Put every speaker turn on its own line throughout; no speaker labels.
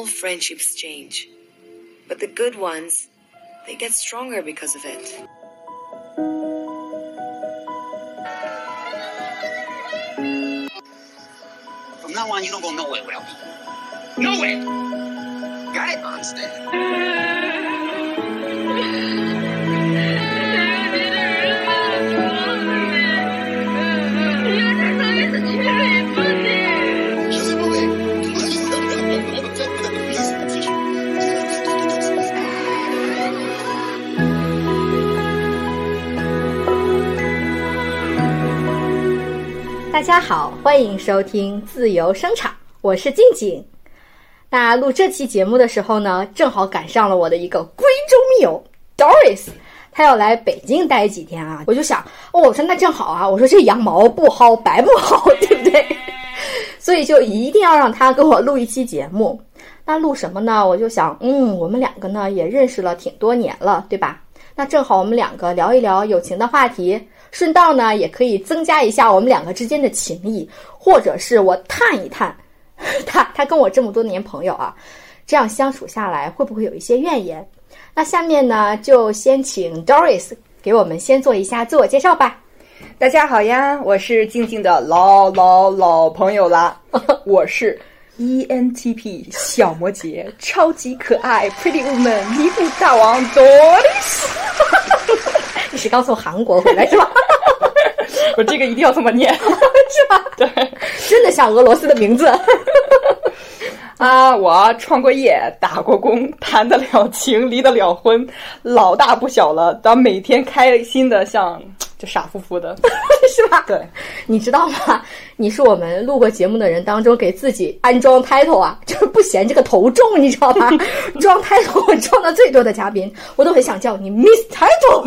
All friendships change, but the good ones, they get stronger because of it.
From now on, you don't go nowhere without. Nowhere! Got it? Understand.
大家好，欢迎收听自由声场，我是静静。那录这期节目的时候呢，正好赶上了我的一个闺中密友 Doris，她要来北京待几天啊，我就想，哦，我说那正好啊，我说这羊毛不薅白不薅，对不对？所以就一定要让她跟我录一期节目。那录什么呢？我就想，嗯，我们两个呢也认识了挺多年了，对吧？那正好我们两个聊一聊友情的话题，顺道呢也可以增加一下我们两个之间的情谊，或者是我探一探 他他跟我这么多年朋友啊，这样相处下来会不会有一些怨言？那下面呢就先请 Doris 给我们先做一下自我介绍吧。
大家好呀，我是静静的老老老朋友啦，我是 E ENTP 小摩羯，超级可爱 Pretty Woman 迷糊大王 Doris。
你是刚从韩国回来是吧？
我这个一定要这么念，
是吧？
对
真的像俄罗斯的名字。
啊，我创过业，打过工，谈得了情，离得了婚，老大不小了，咱每天开心的像就傻乎乎的，
是吧？
对，
你知道吗？你是我们录过节目的人当中给自己安装 title 啊，就是不嫌这个头重，你知道吗？装 title 装的最多的嘉宾，我都很想叫你 Miss Title，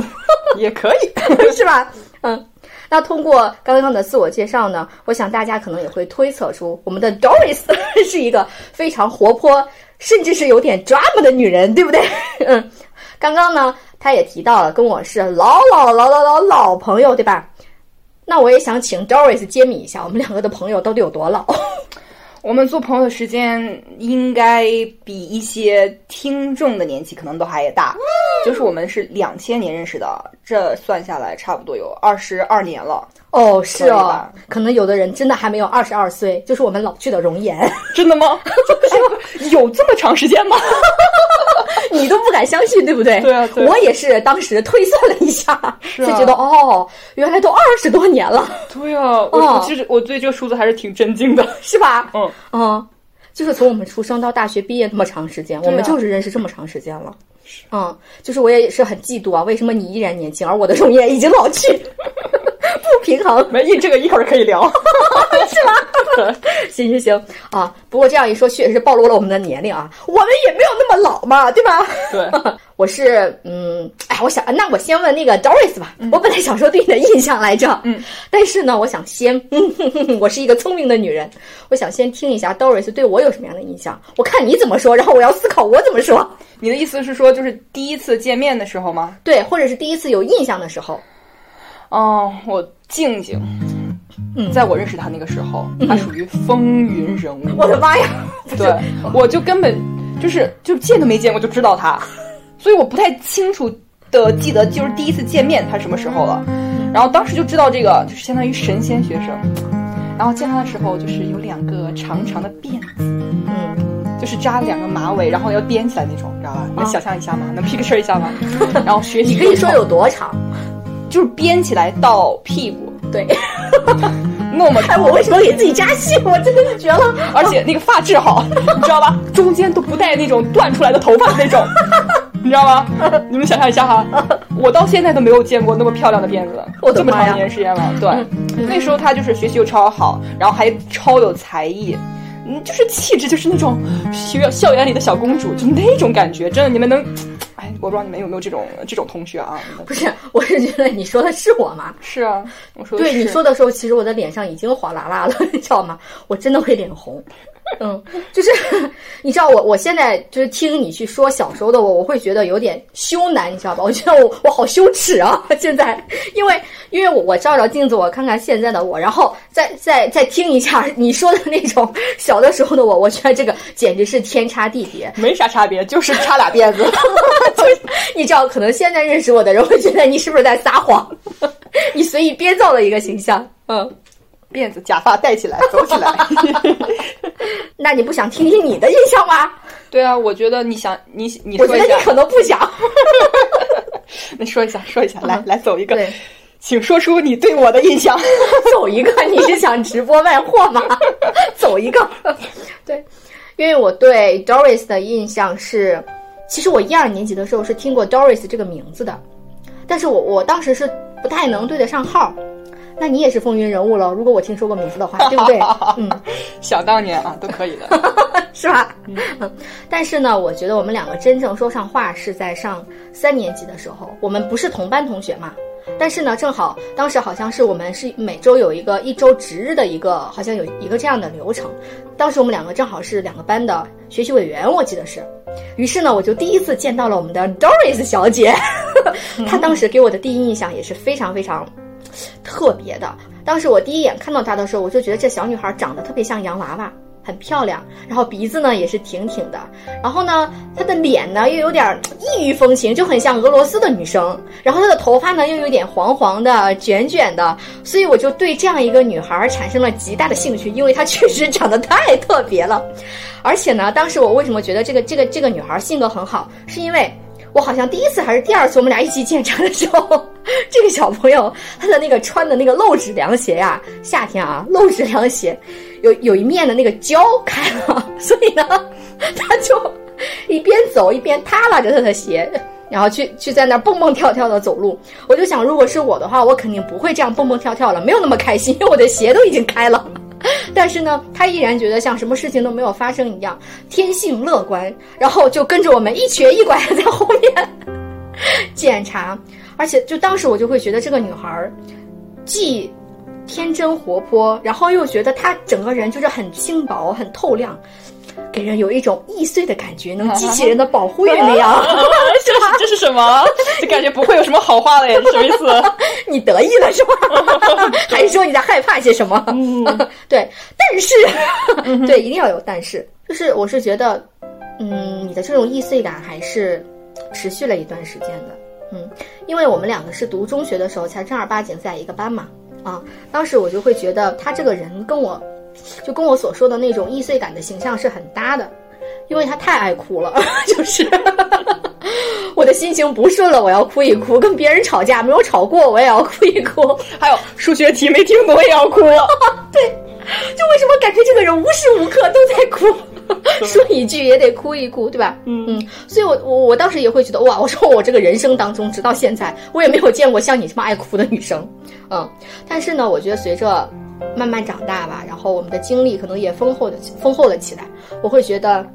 也可以。
是吧？嗯。那通过刚刚的自我介绍呢，我想大家可能也会推测出我们的 Doris 是一个非常活泼，甚至是有点 drama 的女人，对不对？嗯，刚刚呢，她也提到了跟我是老老老老老老朋友，对吧？那我也想请 Doris 揭秘一下，我们两个的朋友到底有多老？
我们做朋友的时间应该比一些听众的年纪可能都还大，就是我们是两千年认识的，这算下来差不多有二十二年了。
哦，是哦
可以吧，
可能有的人真的还没有二十二岁，就是我们老去的容颜，
真的吗？有这么长时间吗？
你都不敢相信，对不对？
对啊对啊
我也是当时推算了一下，就觉得哦，原来都二十多年了，
对啊，我、
哦
我其实我对这个数字还是挺震惊的。
是吧？
嗯，
嗯，就是从我们出生到大学毕业那么长时间，我们就是认识这么长时间了。嗯，就是我也是很嫉妒啊，为什么你依然年轻，而我的容颜已经老去，不平衡。
没，这个一会儿可以聊。
是吗？行行行啊！不过这样一说，确实是暴露了我们的年龄啊。我们也没有那么老嘛，对吧？
对，
我是嗯，哎，我想那我先问那个 Doris 吧。我本来想说对你的印象来着，
嗯，
但是呢，我想先，嗯哼哼哼，我是一个聪明的女人，我想先听一下 Doris 对我有什么样的印象。我看你怎么说，然后我要思考我怎么说。
你的意思是说，就是第一次见面的时候吗？
对，或者是第一次有印象的时候。
哦，我静静，
嗯
在我认识他那个时候，他属于风云人物。
我的妈呀！
对，我就根本就是就见都没见过就知道他，所以我不太清楚的记得就是第一次见面他什么时候了，然后当时就知道这个就是相当于神仙学生，然后见他的时候就是有两个长长的辫子，
嗯，
就是扎两个马尾，然后要编起来那种，你知道吧？能想象一下吗？能 picture 一下吗？然后学习
你可以说有多长？
就是编起来到屁股
对，
那么
哎，
长
我，为什么给自己加戏？我真的是绝了！
而且那个发质好，你知道吧？中间都不带那种断出来的头发那种，你知道吗？你们想象一下哈，我到现在都没有见过那么漂亮的辫子，
我这么
长年时间了。对，那时候她就是学习又超好，然后还超有才艺。嗯，就是气质，就是那种学校校园里的小公主，就那种感觉，真的，你们能，哎，我不知道你们有没有这种这种同学啊？
不是，我是觉得你说的是我吗？
是啊，我说的
对你说的时候，其实我的脸上已经火辣辣了，你知道吗？我真的会脸红。嗯，就是你知道我我现在就是听你去说小时候的我，我会觉得有点羞难，你知道吧？我觉得我我好羞耻啊！现在，因为因为我我照照镜子，我看看现在的我，然后再再再听一下你说的那种小的时候的我，我觉得这个简直是天差地别。
没啥差别，就是差俩辫子。
就是你知道，可能现在认识我的人会觉得你是不是在撒谎？你随意编造了一个形象，嗯。
辫子、假发戴起来，走起来。
那你不想听听你的印象吗？
对啊，我觉得你想，你你
我
说一下，
觉得你可能不想。
那说一下，说一下，来来走一个
对，
请说出你对我的印象。
走一个，你是想直播卖货吗？走一个，对，因为我对 Doris 的印象是，其实我一二年级的时候是听过 Doris 这个名字的，但是我我当时是不太能对得上号。那你也是风云人物了，如果我听说过名字的话，对不对？嗯，
想当年啊，都可以的。
是吧？嗯，但是呢，我觉得我们两个真正说上话是在上三年级的时候，我们不是同班同学嘛。但是呢，正好当时好像是我们是每周有一个一周值日的一个，好像有一个这样的流程。当时我们两个正好是两个班的学习委员，我记得是。于是呢，我就第一次见到了我们的 Doris 小姐，她当时给我的第一印象也是非常非常特别的。当时我第一眼看到她的时候，我就觉得这小女孩长得特别像洋娃娃。很漂亮，然后鼻子呢也是挺挺的，然后呢，她的脸呢又有点异域风情，就很像俄罗斯的女生。然后她的头发呢又有点黄黄的、卷卷的，所以我就对这样一个女孩产生了极大的兴趣，因为她确实长得太特别了。而且呢，当时我为什么觉得这个这个这个女孩性格很好，是因为我好像第一次还是第二次我们俩一起检查的时候，这个小朋友他的那个穿的那个露趾凉鞋呀，夏天啊露趾凉鞋。有 有一面的那个胶开了，所以呢，他就一边走一边耷拉着他的鞋，然后去去在那儿蹦蹦跳跳的走路。我就想，如果是我的话，我肯定不会这样蹦蹦跳跳了，没有那么开心，因为我的鞋都已经开了。但是呢，他依然觉得像什么事情都没有发生一样，天性乐观，然后就跟着我们一瘸一拐的在后面 检查。而且就当时我就会觉得这个女孩儿既。天真活泼，然后又觉得她整个人就是很轻薄、很透亮，给人有一种易碎的感觉，能 激起人的保护欲那样。
这是 这是什么？就感觉不会有什么好话了耶？什么意思？
你得意了是吗？还是说你在害怕些什么？对，但是，对，一定要有但是。就是我是觉得，嗯，你的这种易碎感还是持续了一段时间的。嗯，因为我们两个是读中学的时候才正儿八经在一个班嘛。啊，当时我就会觉得他这个人跟我，就跟我所说的那种易碎感的形象是很搭的，因为他太爱哭了，就是我的心情不顺了，我要哭一哭；跟别人吵架没有吵过，我也要哭一哭；
还有数学题没听懂也要哭。
对，就为什么感觉这个人无时无刻都在哭？说一句也得哭一哭，对吧？嗯嗯，所以我我我当时也会觉得哇，我说我这个人生当中，直到现在，我也没有见过像你这么爱哭的女生。嗯，但是呢，我觉得随着慢慢长大吧，然后我们的经历可能也丰厚的丰厚了起来。我会觉得，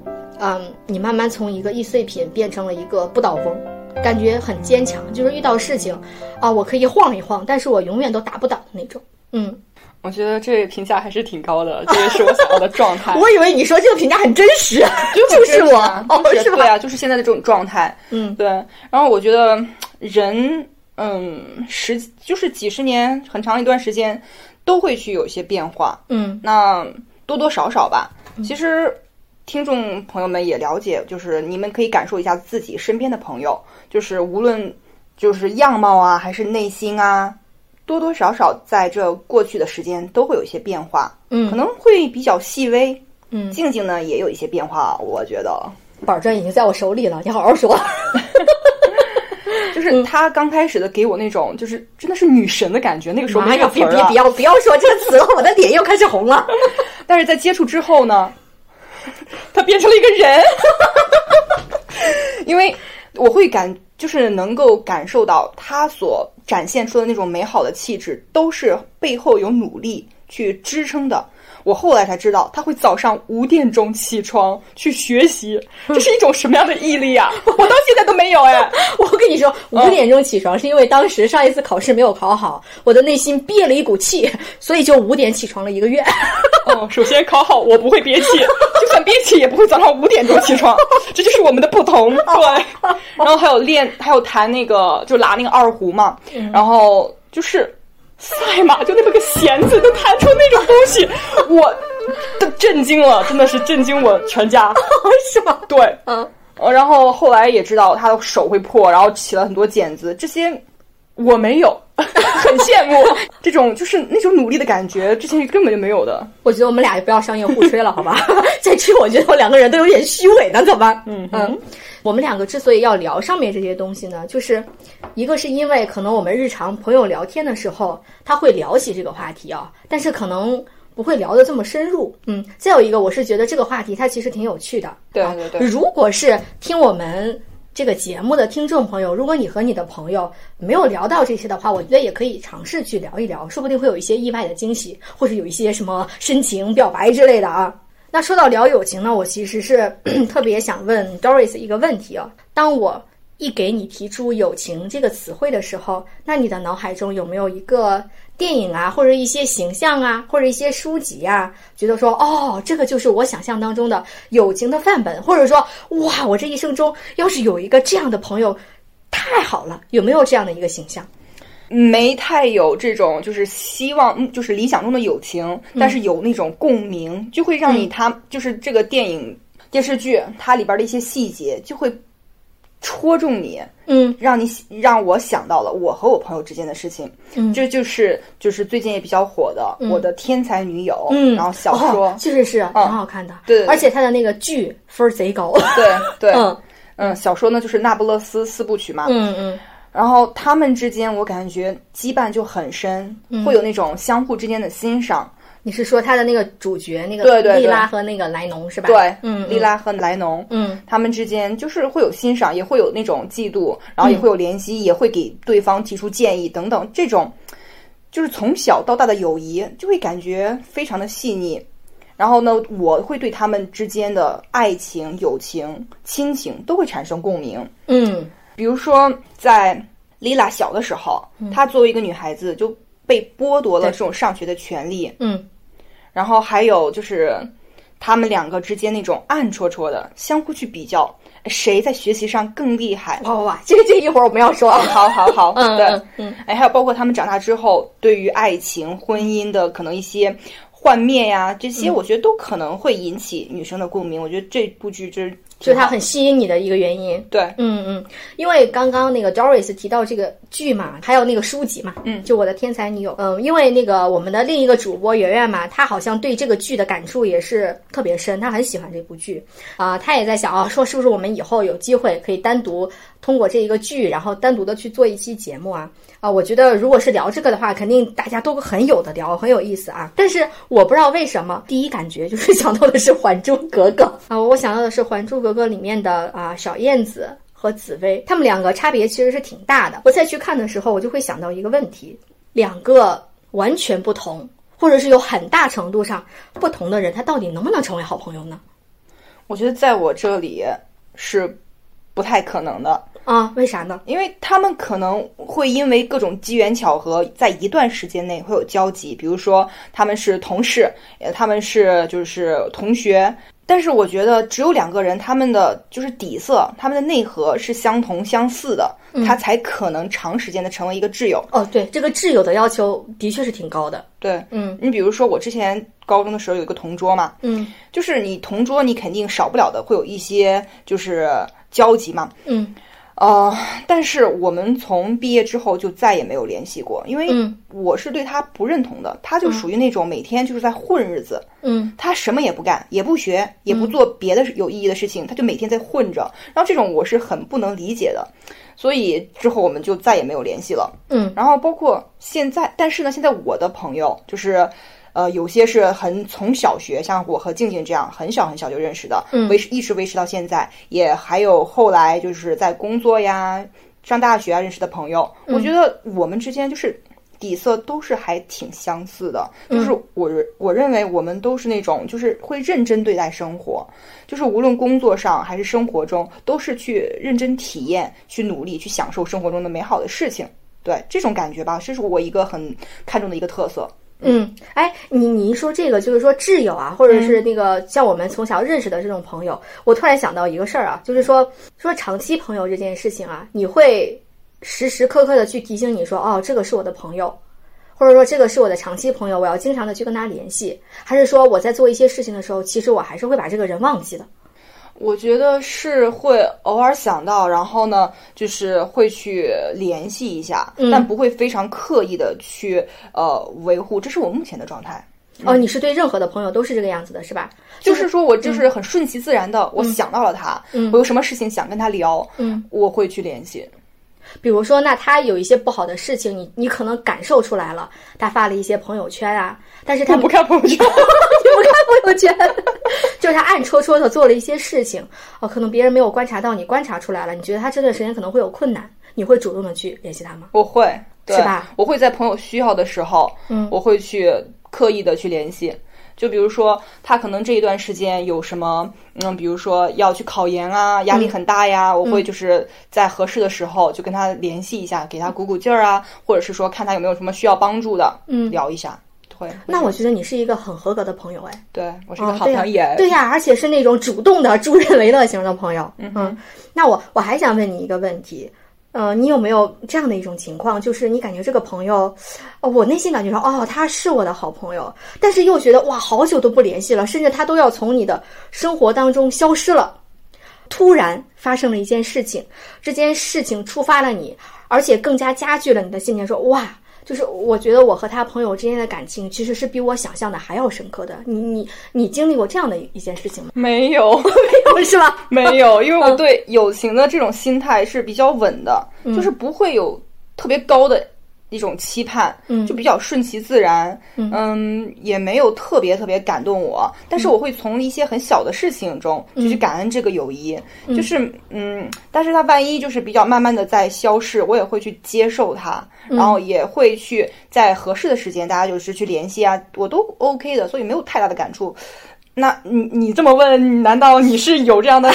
嗯，你慢慢从一个易碎品变成了一个不倒翁，感觉很坚强。就是遇到事情，啊，我可以晃一晃，但是我永远都打不倒的那种。嗯，
我觉得这个评价还是挺高的，这也是我想要的状态。
我以为你说这个评价很真实，就是我，哦，是吧？
对啊，就是现在的这种状态。
嗯，
对。然后我觉得人。嗯，十就是几十年，很长一段时间，都会去有一些变化。
嗯，
那多多少少吧。其实，听众朋友们也了解，就是你们可以感受一下自己身边的朋友，就是无论就是样貌啊，还是内心啊，多多少少在这过去的时间都会有一些变化。
嗯，
可能会比较细微。
嗯，
静静呢也有一些变化，我觉得。
板砖已经在我手里了，你好好说。
就是他刚开始的给我那种，就是真的是女神的感觉。那个时候没有
别别不要不要说这个词了，我的脸又开始红了。
但是在接触之后呢，他变成了一个人，因为我会感，就是能够感受到他所展现出的那种美好的气质，都是背后有努力去支撑的。我后来才知道，他会早上五点钟起床去学习，这是一种什么样的毅力啊！我到现在都没有哎。
我跟你说，五点钟起床是因为当时上一次考试没有考好，我的内心憋了一股气，所以就五点起床了一个月。
哦，首先考好，我不会憋气，就算憋气也不会早上五点钟起床，这就是我们的不同。对，然后还有练，还有弹那个，就拉那个二胡嘛，然后就是赛马，就那么个弦子能弹出那种东西，我都 震惊了，真的是震惊我全家。
是吗？
对，
嗯，
呃，然后后来也知道他的手会破，然后起了很多茧子，这些我没有，很羡慕这种就是那种努力的感觉，之前是根本就没有的。
我觉得我们俩也不要商业互吹了，好吧？再吹，我觉得我两个人都有点虚伪呢，怎么办？
嗯
嗯，我们两个之所以要聊上面这些东西呢，就是一个是因为可能我们日常朋友聊天的时候，他会聊起这个话题啊，但是可能不会聊得这么深入。嗯，再有一个，我是觉得这个话题它其实挺有趣的。啊
对对对
如果是听我们。这个节目的听众朋友，如果你和你的朋友没有聊到这些的话，我觉得也可以尝试去聊一聊，说不定会有一些意外的惊喜，或者有一些什么深情表白之类的啊。那说到聊友情呢，我其实是 特别想问 Doris 一个问题啊。当我一给你提出友情这个词汇的时候，那你的脑海中有没有一个电影啊，或者一些形象啊，或者一些书籍啊，觉得说哦，这个就是我想象当中的友情的范本，或者说哇，我这一生中要是有一个这样的朋友，太好了，有没有这样的一个形象？
没太有这种就是希望，嗯就是理想中的友情，但是有那种共鸣，就会让你他就是这个电影电视剧它里边的一些细节就会戳中你，
嗯。
让你让我想到了我和我朋友之间的事情。
嗯。
这就是就是最近也比较火的《我的天才女友》，
嗯，
然后小说，
哦、确实是挺好看的，
对
而且他的那个剧分儿贼高，
对对，
嗯。
嗯，小说呢就是《那不勒斯四部曲》嘛，
嗯嗯
然后他们之间我感觉羁绊就很深，
嗯
会有那种相互之间的欣赏。
你是说他的那个主角那个
对对对
莉拉和那个莱农是吧？
对，
嗯，
莉拉和莱农，
嗯
他们之间就是会有欣赏，也会有那种嫉妒，然后也会有怜惜，也会给对方提出建议等等。这种就是从小到大的友谊，就会感觉非常的细腻。然后呢，我会对他们之间的爱情、友情、亲情都会产生共鸣。
嗯
比如说，在莉拉小的时候，她作为一个女孩子就被剥夺了这种上学的权利。
嗯。
然后还有就是，他们两个之间那种暗戳戳的相互去比较，谁在学习上更厉害。
哇哇哇，这个 这个一会儿我们要说啊，
好好好，
嗯
对，
嗯嗯。
哎，还有包括他们长大之后对于爱情、婚姻的可能一些幻灭呀，这
嗯。
些我觉得都可能会引起女生的共鸣。我觉得这部剧真
就是它很吸引你的一个原因。
对，
嗯嗯，因为刚刚那个 Doris 提到这个剧嘛，还有那个书籍嘛，
嗯
就我的天才女友，嗯，因为那个我们的另一个主播圆圆嘛，她好像对这个剧的感触也是特别深，她很喜欢这部剧。啊、她也在想啊，说是不是我们以后有机会可以单独通过这一个剧，然后单独的去做一期节目啊。啊，我觉得如果是聊这个的话，肯定大家都很有的聊，很有意思啊。但是我不知道为什么，第一感觉就是想到的是《还珠格格》啊，我想到的是《还珠格格》里面的啊小燕子和紫薇，他们两个差别其实是挺大的。我再去看的时候，我就会想到一个问题：两个完全不同，或者是有很大程度上不同的人，他到底能不能成为好朋友呢？
我觉得在我这里是不太可能的。
啊，为啥呢？
因为他们可能会因为各种机缘巧合，在一段时间内会有交集，比如说他们是同事，呃，他们是就是同学。但是我觉得只有两个人，他们的就是底色，他们的内核是相同相似的，他才可能长时间的成为一个挚友。
哦，对，这个挚友的要求的确是挺高的。
对，
嗯
你比如说我之前高中的时候有一个同桌嘛，
嗯
就是你同桌你肯定少不了的会有一些就是交集嘛，
嗯。
呃，但是我们从毕业之后就再也没有联系过，因为
嗯。
我是对他不认同的，他就属于那种每天就是在混日子，
嗯。
他什么也不干，也不学，也不做别的有意义的事情，他就每天在混着，然后这种我是很不能理解的，所以之后我们就再也没有联系了。
嗯。
然后包括现在，但是呢，现在我的朋友就是。呃，有些是很从小学，像我和静静这样很小很小就认识的，
嗯。
维持一直维持到现在，也还有后来就是在工作呀、上大学啊认识的朋友，我觉得我们之间就是底色都是还挺相似的，就是我认我认为我们都是那种就是会认真对待生活，就是无论工作上还是生活中，都是去认真体验、去努力、去享受生活中的美好的事情。对这种感觉吧，这是我一个很看重的一个特色。
嗯，哎，你你一说这个，就是说挚友啊，或者是那个像我们从小认识的这种朋友，我突然想到一个事儿啊，就是说说长期朋友这件事情啊，你会时时刻刻的去提醒你说，哦，这个是我的朋友，或者说这个是我的长期朋友，我要经常的去跟他联系，还是说我在做一些事情的时候，其实我还是会把这个人忘记的？
我觉得是会偶尔想到，然后呢，就是会去联系一下，
嗯
但不会非常刻意的去呃维护，这是我目前的状态。
哦，你是对任何的朋友都是这个样子的，是吧？
就是说我就是很顺其自然的，我想到了他，
嗯
我有什么事情想跟他聊，
嗯，
我会去联系。
比如说，那他有一些不好的事情，你你可能感受出来了，他发了一些朋友圈啊，但是他
不看朋友圈，
你不看朋友圈，就是他暗戳戳的做了一些事情，哦，可能别人没有观察到，你观察出来了，你觉得他这段时间可能会有困难，你会主动的去联系他吗？
我会，对
是吧？
我会在朋友需要的时候，
嗯
我会去刻意的去联系。就比如说，他可能这一段时间有什么，嗯，比如说要去考研啊，压力很大呀，
嗯
我会就是在合适的时候就跟他联系一下，给他鼓鼓劲儿啊，或者是说看他有没有什么需要帮助的，
嗯
聊一下。会，
那我觉得你是一个很合格的朋友，哎。
对我是一个好朋友，
对呀，而且是那种主动的助人为乐型的朋友。嗯，那我我还想问你一个问题，呃，你有没有这样的一种情况，就是你感觉这个朋友，哦我内心感觉说，哦，他是我的好朋友，但是又觉得哇，好久都不联系了，甚至他都要从你的生活当中消失了。突然发生了一件事情，这件事情触发了你，而且更加加剧了你的信念，说哇。就是我觉得我和他朋友之间的感情其实是比我想象的还要深刻的。你你你经历过这样的一件事情吗？
没有，
没有是吧？
没有，因为我对友情的这种心态是比较稳的，就是不会有特别高的一种期盼，
嗯。
就比较顺其自然，嗯。也没有特别特别感动我，但是我会从一些很小的事情中就去感恩这个友谊，就是嗯，但是它万一就是比较慢慢的在消逝，我也会去接受它，然后也会去在合适的时间大家就是去联系啊，我都 OK 的，所以没有太大的感触。那你你这么问，难道你是有这样的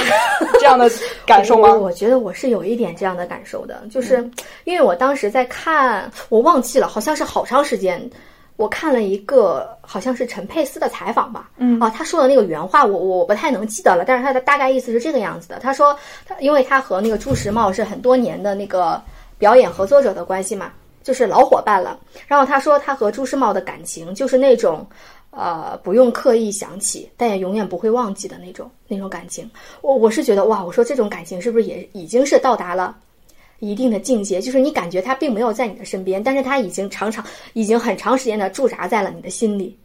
这样的感受吗？
我我觉得我是有一点这样的感受的，就是因为我当时在看，我忘记了，好像是好长时间。我看了一个好像是陈佩斯的采访吧，嗯啊，他说的那个原话我我不太能记得了，但是他的大概意思是这个样子的。他说他因为他和那个朱时茂是很多年的那个表演合作者的关系嘛，就是老伙伴了。然后他说他和朱时茂的感情就是那种。呃，不用刻意想起，但也永远不会忘记的那种那种感情。我我是觉得哇，我说这种感情是不是也已经是到达了一定的境界？就是你感觉他并没有在你的身边，但是他已经常常已经很长时间的驻扎在了你的心里。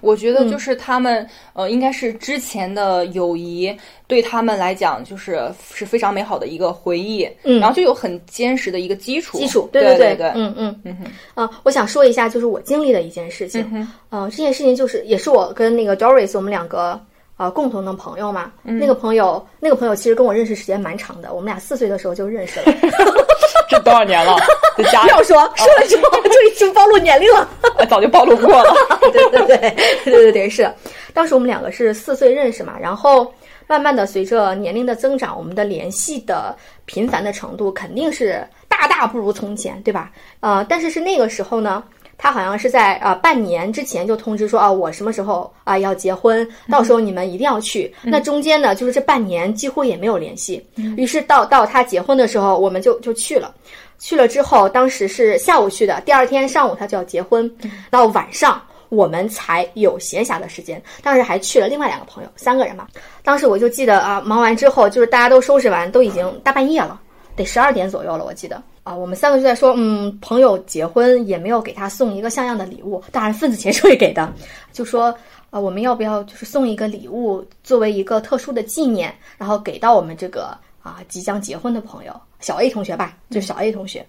我觉得就是他们，呃，应该是之前的友谊对他们来讲，就是是非常美好的一个回忆，
嗯
然后就有很坚实的一个基础。
基础，
对
对对
对，
嗯嗯
嗯哼，
啊、我想说一下，就是我经历的一件事情。
嗯
呃，这件事情就是也是我跟那个 Doris 我们两个呃共同的朋友嘛。
嗯
那个朋友，那个朋友其实跟我认识时间蛮长的，我们俩四岁的时候就认识了。
这多少年了？在家
不要说，说了之后就已经暴露年龄了。
早就暴露过了。
对对对对对对对，是。当时我们两个是四岁认识嘛，然后慢慢的随着年龄的增长，我们的联系的频繁的程度肯定是大大不如从前，对吧？呃，但是是那个时候呢。他好像是在啊、呃、半年之前就通知说啊，我什么时候啊、要结婚，到时候你们一定要去。那中间呢，就是这半年几乎也没有联系。于是到到他结婚的时候，我们就就去了。去了之后，当时是下午去的，第二天上午他就要结婚，到晚上我们才有闲暇的时间。当时还去了另外两个朋友，三个人嘛。当时我就记得啊，忙完之后就是大家都收拾完，都已经大半夜了，得十二点左右了，我记得啊。我们三个就在说，嗯，朋友结婚也没有给他送一个像样的礼物，当然份子钱是会给的，就说。啊，我们要不要就是送一个礼物，作为一个特殊的纪念，然后给到我们这个啊即将结婚的朋友小 A 同学吧，就是小 A 同学。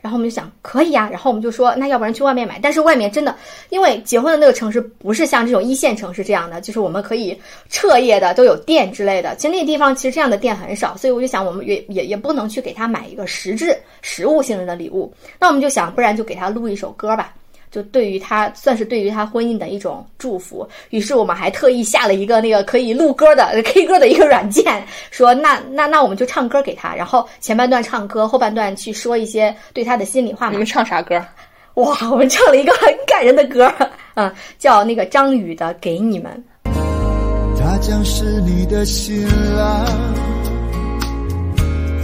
然后我们就想可以呀、然后我们就说那要不然去外面买，但是外面真的因为结婚的那个城市不是像这种一线城市这样的，就是我们可以彻夜的都有店之类的。其实那地方其实这样的店很少，所以我就想我们也也也不能去给他买一个实质实物性质的礼物，那我们就想不然就给他录一首歌吧。就对于他算是对于他婚姻的一种祝福，于是我们还特意下了一个那个可以录歌的 K 歌的一个软件，说那那那我们就唱歌给他，然后前半段唱歌，后半段去说一些对他的心里话嘛
你们。唱啥歌？
哇，我们唱了一个很感人的歌，嗯，叫那个张宇的《给你们》。
他将是你的新郎，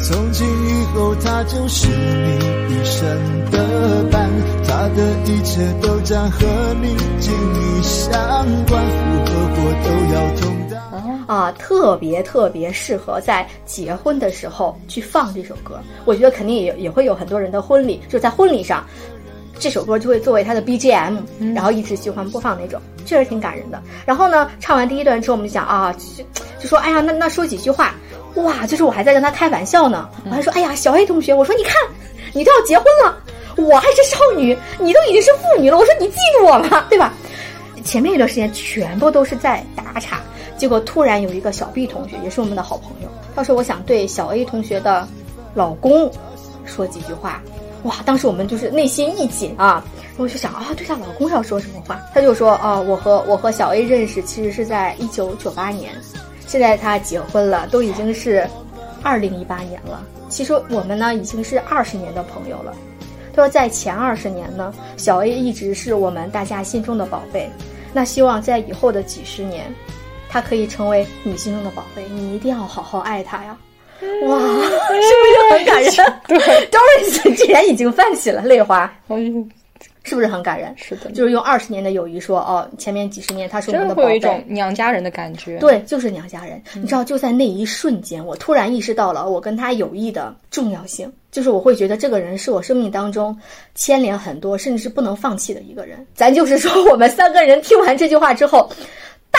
从今以后他就是你一生的伴，他的一切都将和你紧密相关，福和祸都要同当。
啊，特别特别适合在结婚的时候去放这首歌。我觉得肯定也也会有很多人的婚礼，就在婚礼上，这首歌就会作为他的 BGM，、然后一直循环播放那种，确实挺感人的。然后呢，唱完第一段之后，我们就想啊，就就说哎呀，那那说几句话，哇，就是我还在跟他开玩笑呢，我还说哎呀，小 A 同学，我说你看，你都要结婚了，我还是少女，你都已经是妇女了，我说你记住我了，对吧？前面一段时间全部都是在打岔，结果突然有一个小 B 同学，也是我们的好朋友，他说我想对小 A 同学的老公说几句话。哇，当时我们就是内心一紧啊，我就想啊，对她老公要说什么话？他就说啊，我和我和小 A 认识其实是在一九九八年，现在他结婚了，都已经是二零一八年了。其实我们呢已经是二十年的朋友了。他说，在前二十年呢，小 A 一直是我们大家心中的宝贝。那希望在以后的几十年，他可以成为你心中的宝贝，你一定要好好爱他呀！哇，是不是很感人？
对
，Doris 竟然已经泛起了泪花，
嗯，
是不是很感人？
是的，
就是用二十年的友谊说，哦，前面几十年他是我们的宝贝。
真的会有一种娘家人的感觉。
对，就是娘家人。你知道，就在那一瞬间，我突然意识到了我跟他友谊的重要性。就是我会觉得这个人是我生命当中牵连很多，甚至是不能放弃的一个人。咱就是说，我们三个人听完这句话之后，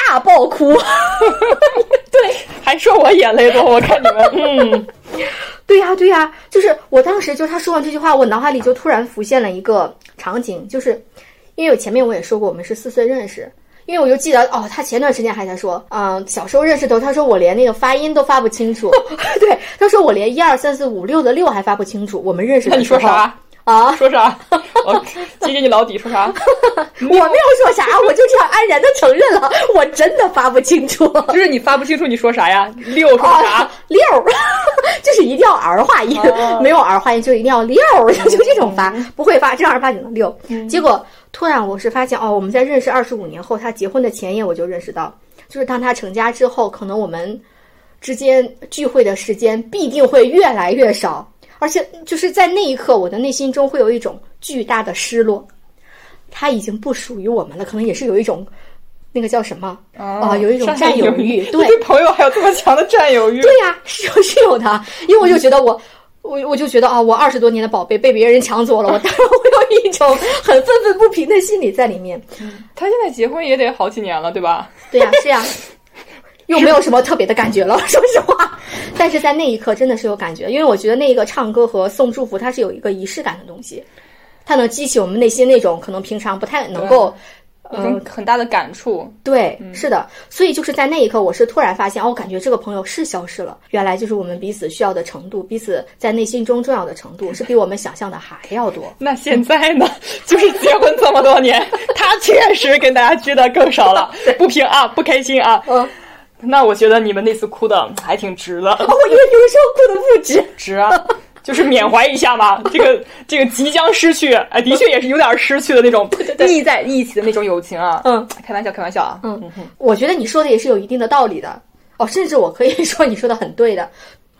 大爆哭。对，
还说我眼泪多，我看你们，嗯，
对呀，对呀，就是我当时就他说完这句话，我脑海里就突然浮现了一个场景，就是因为我前面我也说过，我们是四岁认识。因为我就记得哦，他前段时间还在说，嗯、小时候认识的时候，他说我连那个发音都发不清楚，对，他说我连一二三四五六的六还发不清楚。我们认识
那
的时候
你说啥？
啊？
说啥？我揭揭你老底，说啥？
我没有说啥，我就这样安然的承认了，我真的发不清楚。
就是你发不清楚，你说啥呀？六说啥
啊？，六，就是一定要儿化音，
哦
没有儿化音就一定要六，就这种发，不会发正儿八经的六。结果突然我是发现哦，我们在认识二十五年后，他结婚的前夜我就认识到，就是当他成家之后，可能我们之间聚会的时间必定会越来越少，而且就是在那一刻，我的内心中会有一种巨大的失落，他已经不属于我们了，可能也是有一种。那个叫什么啊、有一种占有欲，对
朋友还有这么强的占有欲？
对呀、是有是有的，因为我就觉得我。我我就觉得啊，我二十多年的宝贝被别人抢走了，我当然会有一种很愤愤不平的心理在里面。
他现在结婚也得好几年了，对吧？
对呀、是呀、又没有什么特别的感觉了，说实话。但是在那一刻真的是有感觉，因为我觉得那一个唱歌和送祝福，它是有一个仪式感的东西，它能激起我们内心那种可能平常不太能够
嗯很大的感触。
对，是的，所以就是在那一刻，我是突然发现，哦，我感觉这个朋友是消失了。原来就是我们彼此需要的程度，彼此在内心中重要的程度，是比我们想象的还要多。
那现在呢？就是结婚这么多年，他确实跟大家聚的更少了，不平啊，不开心啊。
嗯，
那我觉得你们那次哭的 还挺值的，
哦，我以为你们说哭的不值。
值啊，就是缅怀一下嘛。这个这个即将失去，哎，的确也是有点失去的那种腻在一起的那种友情啊。
嗯，
开玩笑，开玩笑啊。
嗯，我觉得你说的也是有一定的道理的。哦，甚至我可以说你说的很对的，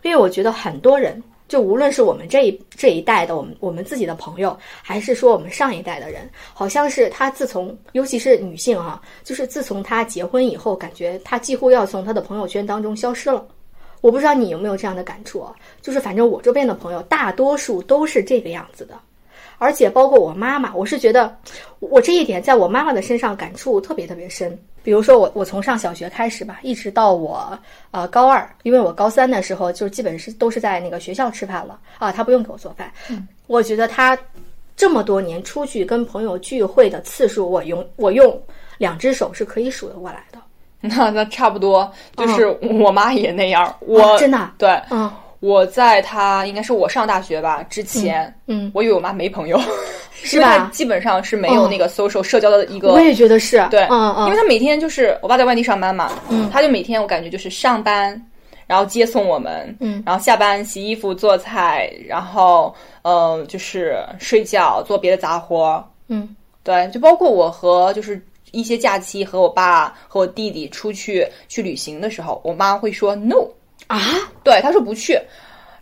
因为我觉得很多人，就无论是我们这一这一代的我们我们自己的朋友，还是说我们上一代的人，好像是他自从，尤其是女性啊，就是自从她结婚以后，感觉她几乎要从她的朋友圈当中消失了。我不知道你有没有这样的感触啊？就是反正我这边的朋友，大多数都是这个样子的。而且包括我妈妈，我是觉得我这一点在我妈妈的身上感触特别特别深。比如说我我从上小学开始吧，一直到我呃高二，因为我高三的时候就基本是都是在那个学校吃饭了啊，他不用给我做饭。我觉得他这么多年出去跟朋友聚会的次数，我用我用两只手是可以数得过来的。
那那差不多，就是我妈也那样。我、
啊真的啊
对，
嗯
我在他应该是我上大学吧之前，
嗯，
我以为我妈没朋友，
是吧？
基本上是没有那个 social 社交的一个
我也觉得是，
对，
嗯嗯，
因为他每天就是我爸在外地上班嘛，
嗯。
他就每天我感觉就是上班，然后接送我们，
嗯。
然后下班洗衣服、做菜，然后呃就是睡觉、做别的杂活，
嗯。
对，就包括我和就是一些假期和我爸和我弟弟出去去旅行的时候，我妈会说 no，
啊，
对，他说不去，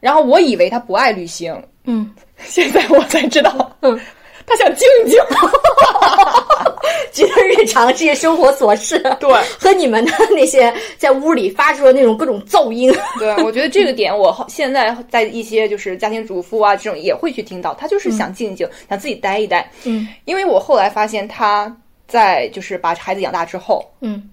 然后我以为他不爱旅行，
嗯，
现在我才知道，
嗯，
他想静静，
觉得日常这些生活琐事，
对。
和你们的那些在屋里发出的那种各种噪音，
对，我觉得这个点，我后现在在一些就是家庭主妇啊这种也会去听到，他就是想静静，想自己待一待。
嗯，
因为我后来发现他在就是把孩子养大之后，
嗯，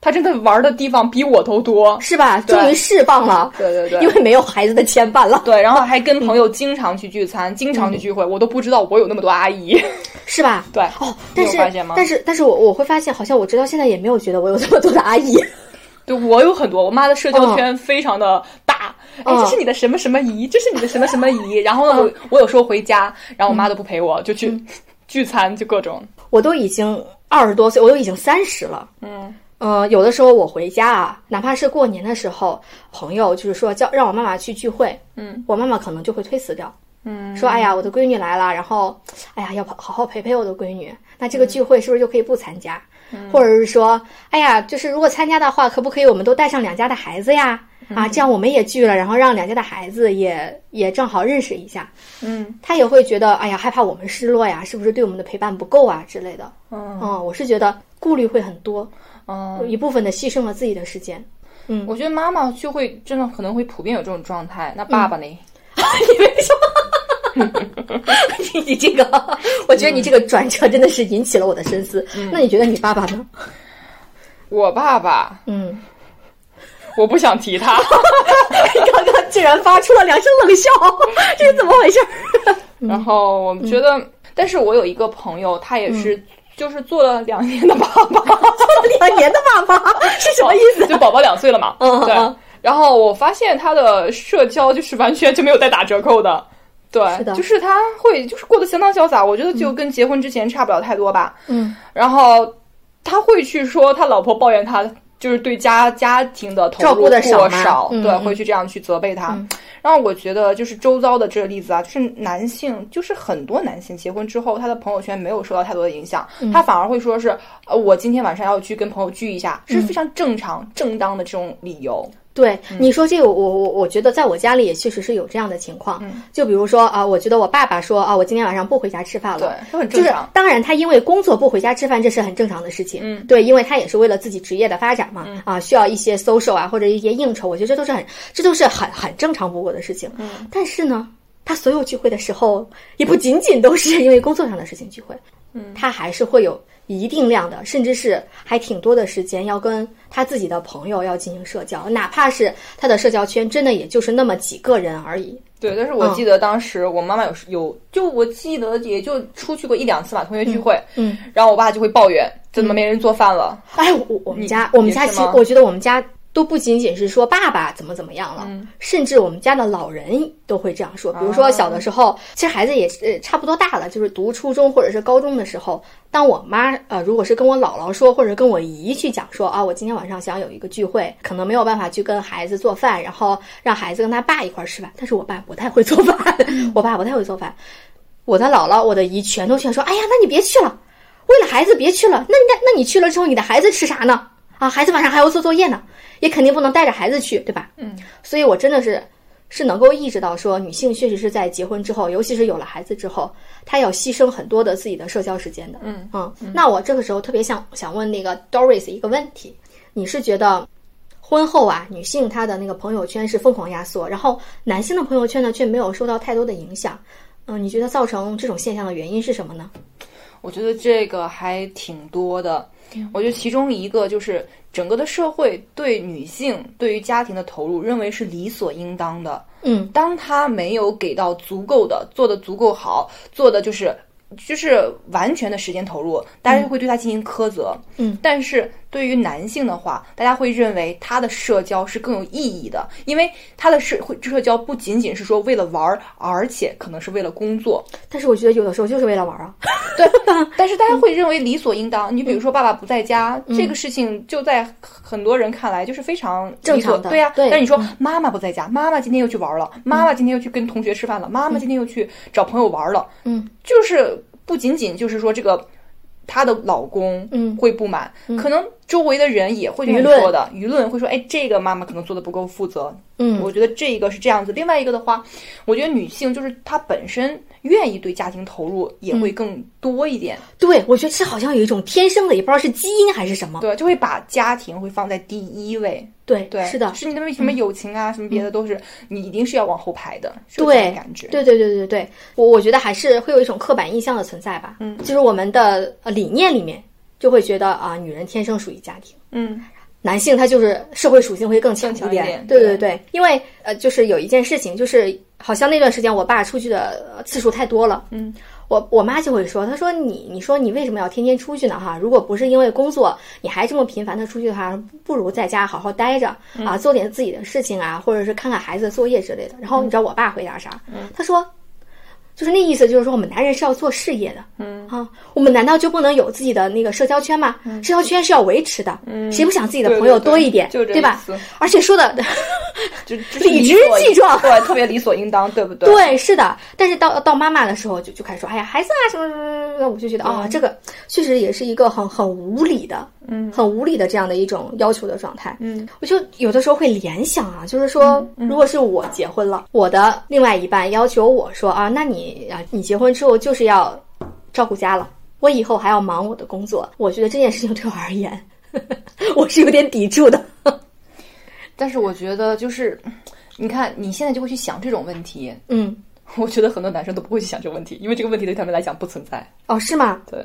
她真的玩的地方比我都多。
是吧？终于释放了，
对对对，
因为没有孩子的牵绊了，
对，然后还跟朋友经常去聚餐，经常去聚会，我都不知道我有那么多阿姨。
是吧？
对，
哦，但是但是但是我我会发现，好像我直到现在也没有觉得我有这么多的阿姨。
对我有很多，我妈的社交圈非常的大。哎，
嗯
这是你的什么什么姨，这是你的什么什么姨。然后呢，我我有时候回家，然后我妈都不陪我，就去聚餐，就各种。
我都已经二十多岁，我都已经三十了。
嗯
呃，有的时候我回家啊，哪怕是过年的时候，朋友就是说叫让我妈妈去聚会，
嗯
我妈妈可能就会推辞掉，
嗯，
说哎呀，我的闺女来了，然后哎呀要好好陪陪我的闺女，那这个聚会是不是就可以不参加？或者是说，哎呀，就是如果参加的话，可不可以我们都带上两家的孩子呀？啊，这样我们也聚了，然后让两家的孩子也也正好认识一下。
嗯
他也会觉得，哎呀，害怕我们失落呀，是不是对我们的陪伴不够啊之类的。
嗯
嗯，我是觉得顾虑会很多，
嗯，
一部分的牺牲了自己的时间。
嗯我觉得妈妈就会真的可能会普遍有这种状态。那爸爸呢？
你为什么？你你这个，我觉得你这个转折真的是引起了我的深思。那你觉得你爸爸呢？
我爸爸，
嗯，
我不想提他。
刚刚竟然发出了两声冷笑，这是怎么回事？
然后我们觉得，但是我有一个朋友，他也是。就是做了两年的爸爸，
两年的爸爸 是什么意思？
就宝宝两岁了嘛。
嗯对。
然后我发现他的社交就是完全就没有带打折扣的，对，
是的
就是他会就是过得相当潇洒，我觉得就跟结婚之前差不了太多吧。
嗯，
然后他会去说他老婆抱怨他。就是对家家庭的投
照
入过少，对，会去这样去责备他。
嗯
然后我觉得就是周遭的这个例子啊，就是男性，就是很多男性结婚之后，他的朋友圈没有受到太多的影响，
嗯。
他反而会说是，呃，我今天晚上要去跟朋友聚一下，是非常正常、正当的这种理由。
对，你说这个，我我我觉得在我家里也确实是有这样的情况。就比如说啊，我觉得我爸爸说啊，我今天晚上不回家吃饭了，
对
就是
正常。
当然他因为工作不回家吃饭，这是很正常的事情。
嗯。
对，因为他也是为了自己职业的发展嘛，啊，需要一些 social 啊或者一些应酬，我觉得这都是很这都是很很正常不过的事情。
嗯。
但是呢，他所有聚会的时候，也不仅仅都是因为工作上的事情聚会，嗯，他还是会有一定量的，甚至是还挺多的时间要跟他自己的朋友要进行社交，哪怕是他的社交圈真的也就是那么几个人而已。
对，但是我记得当时我妈妈有有，就我记得也就出去过一两次吧，同学聚会，
嗯，
然后我爸就会抱怨怎么没人做饭了，
哎，我我们家我们家其实我觉得我们家都不仅仅是说爸爸怎么怎么样了，
嗯
甚至我们家的老人都会这样说。比如说小的时候，其实孩子也是呃差不多大了，就是读初中或者是高中的时候，当我妈呃如果是跟我姥姥说，或者跟我姨去讲说啊，我今天晚上想有一个聚会，可能没有办法去跟孩子做饭，然后让孩子跟他爸一块儿吃饭，但是我爸不太会做饭，我爸不太会做饭。我的姥姥、我的姨全都劝说：“哎呀，那你别去了，为了孩子别去了。那那那你去了之后，你的孩子吃啥呢？啊，孩子晚上还要做作业呢，也肯定不能带着孩子去，对吧？
嗯，
所以我真的是是能够意识到，说女性确实是在结婚之后，尤其是有了孩子之后，她要牺牲很多的自己的社交时间的。
嗯
嗯，那我这个时候特别想想问那个 Doris 一个问题，你是觉得？婚后啊，女性她的那个朋友圈是疯狂压缩，然后男性的朋友圈呢却没有受到太多的影响。嗯，你觉得造成这种现象的原因是什么呢？
我觉得这个还挺多的。我觉得其中一个就是整个的社会对女性对于家庭的投入认为是理所应当的。
嗯
当她没有给到足够的，做的足够好，做的就是就是完全的时间投入，大家就会对她进行苛责。
嗯，
但是对于男性的话，大家会认为他的社交是更有意义的，因为他的社会社交不仅仅是说为了玩儿，而且可能是为了工作。
但是我觉得有的时候就是为了玩啊。
对，但是大家会认为理所应当。你比如说，爸爸不在家、
嗯。
这个事情，就在很多人看来就是非常理所
正常的
对呀、
对。
但是你说
嗯。
妈妈不在家，妈妈今天又去玩了，妈妈今天又去跟同学吃饭了，妈妈今天又去找朋友玩了，
嗯，
就是不仅仅就是说这个。她的老公
嗯。
会不满，可能周围的人也会这
舆论
说的，舆论会说，哎，这个妈妈可能做的不够负责，
嗯
我觉得这一个是这样子。另外一个的话，我觉得女性就是她本身愿意对家庭投入也
嗯
会更多一点，
对，我觉得这好像有一种天生的，也不知道是基因还是什么。
对，就会把家庭会放在第一位。
对
对，
是的，
是你的什么友情啊，什么别的都是你一定是要往后排的，
对
种感觉。
对对对对对，我我觉得还是会有一种刻板印象的存在吧。
嗯
就是我们的呃理念里面就会觉得啊，女人天生属于家庭。
嗯
男性他就是社会属性会更强
一
点，
点对
对对对，因为呃，就是有一件事情，就是好像那段时间我爸出去的呃次数太多了，
嗯，
我我妈就会说，她说你你说你为什么要天天出去呢？哈，如果不是因为工作，你还这么频繁的出去的话，不如在家好好待着
嗯
啊，做点自己的事情啊，或者是看看孩子的作业之类的。然后你知道我爸回答啥？
嗯
他说。就是那意思，就是说我们男人是要做事业的，
嗯
啊，我们难道就不能有自己的那个社交圈吗？社交圈是要维持的，
嗯
谁不想自己的朋友多一点，
就这
对吧？而且说的
就就
理直气壮
对，特别理所应当，对不对？
对，是的。但是到到妈妈的时候就，就开始说，哎呀，孩子啊，什么什么什么，我就觉得啊、这个确实也是一个很很无理的，
嗯
很无理的这样的一种要求的状态。
嗯，
我就有的时候会联想啊，就是说，如果是我结婚了，我的另外一半要求我说啊，那你啊，你结婚之后就是要照顾家了，我以后还要忙我的工作，我觉得这件事情对我而言，我是有点抵触的。
但是我觉得就是，你看你现在就会去想这种问题，
嗯，
我觉得很多男生都不会去想这个问题，因为这个问题对他们来讲不存在。
哦，是吗？
对，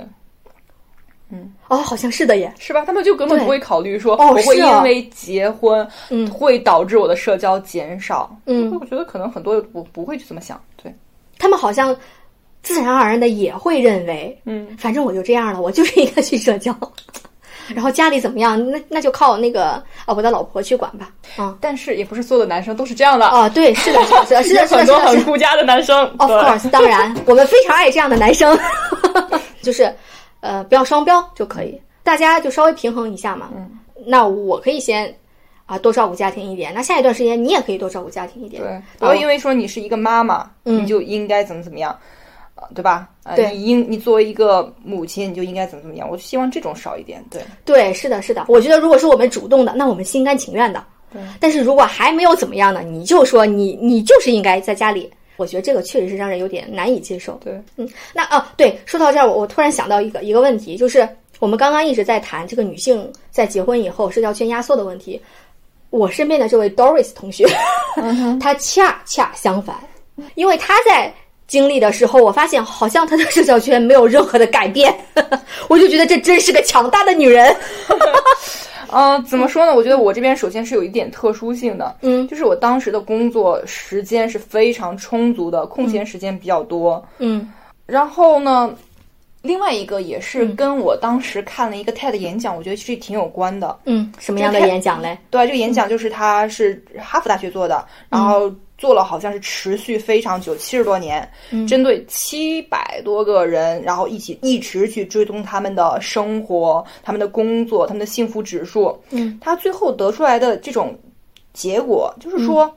嗯
哦，好像是的耶。
是吧？他们就根本不会考虑说，
哦
我会因为结婚，
嗯
会导致我的社交减少。
嗯
我觉得可能很多人不不会去这么想。对，
他们好像自然而然的也会认为，
嗯，
反正我就这样了，我就是应该去社交。然后家里怎么样，那那就靠那个啊我的老婆去管吧。啊、
但是也不是所有的男生都是这样的。
啊，对，是的，是的，是的，
很多。很顾家的男生。
Course，当然，我们非常爱这样的男生，就是呃，不要双标就可以，大家就稍微平衡一下嘛。
嗯，
那我可以先啊多照顾家庭一点，那下一段时间你也可以多照顾家庭一点。
对，
啊
不要因为说你是一个妈妈，
嗯
你就应该怎么怎么样，呃，对吧？呃，
对
你应你作为一个母亲，你就应该怎么怎么样。我希望这种少一点。对，
对，是的，是的。我觉得如果是我们主动的，那我们心甘情愿的。
对
但是如果还没有怎么样呢，你就说你你就是应该在家里。我觉得这个确实是让人有点难以接受。
对，
嗯，那哦，对，说到这儿，我我突然想到一个一个问题，就是我们刚刚一直在谈这个女性在结婚以后社交圈压缩的问题。我身边的这位 Doris 同学，他恰恰相反，因为他在经历的时候，我发现好像他的社交圈没有任何的改变，我就觉得这真是个强大的女人。
嗯、怎么说呢？我觉得我这边首先是有一点特殊性的，
嗯
就是我当时的工作时间是非常充足的，空闲时间比较多。
嗯
然后呢，另外一个也是跟我当时看了一个 TED 演讲，我觉得其实挺有关的。
嗯，什么样的演讲嘞？
对，这个演讲就是他是哈佛大学做的，然后做了好像是持续非常久，七十多年，针对七百多个人，然后一起一直去追踪他们的生活、他们的工作、他们的幸福指数。
嗯，
他最后得出来的这种结果就是说。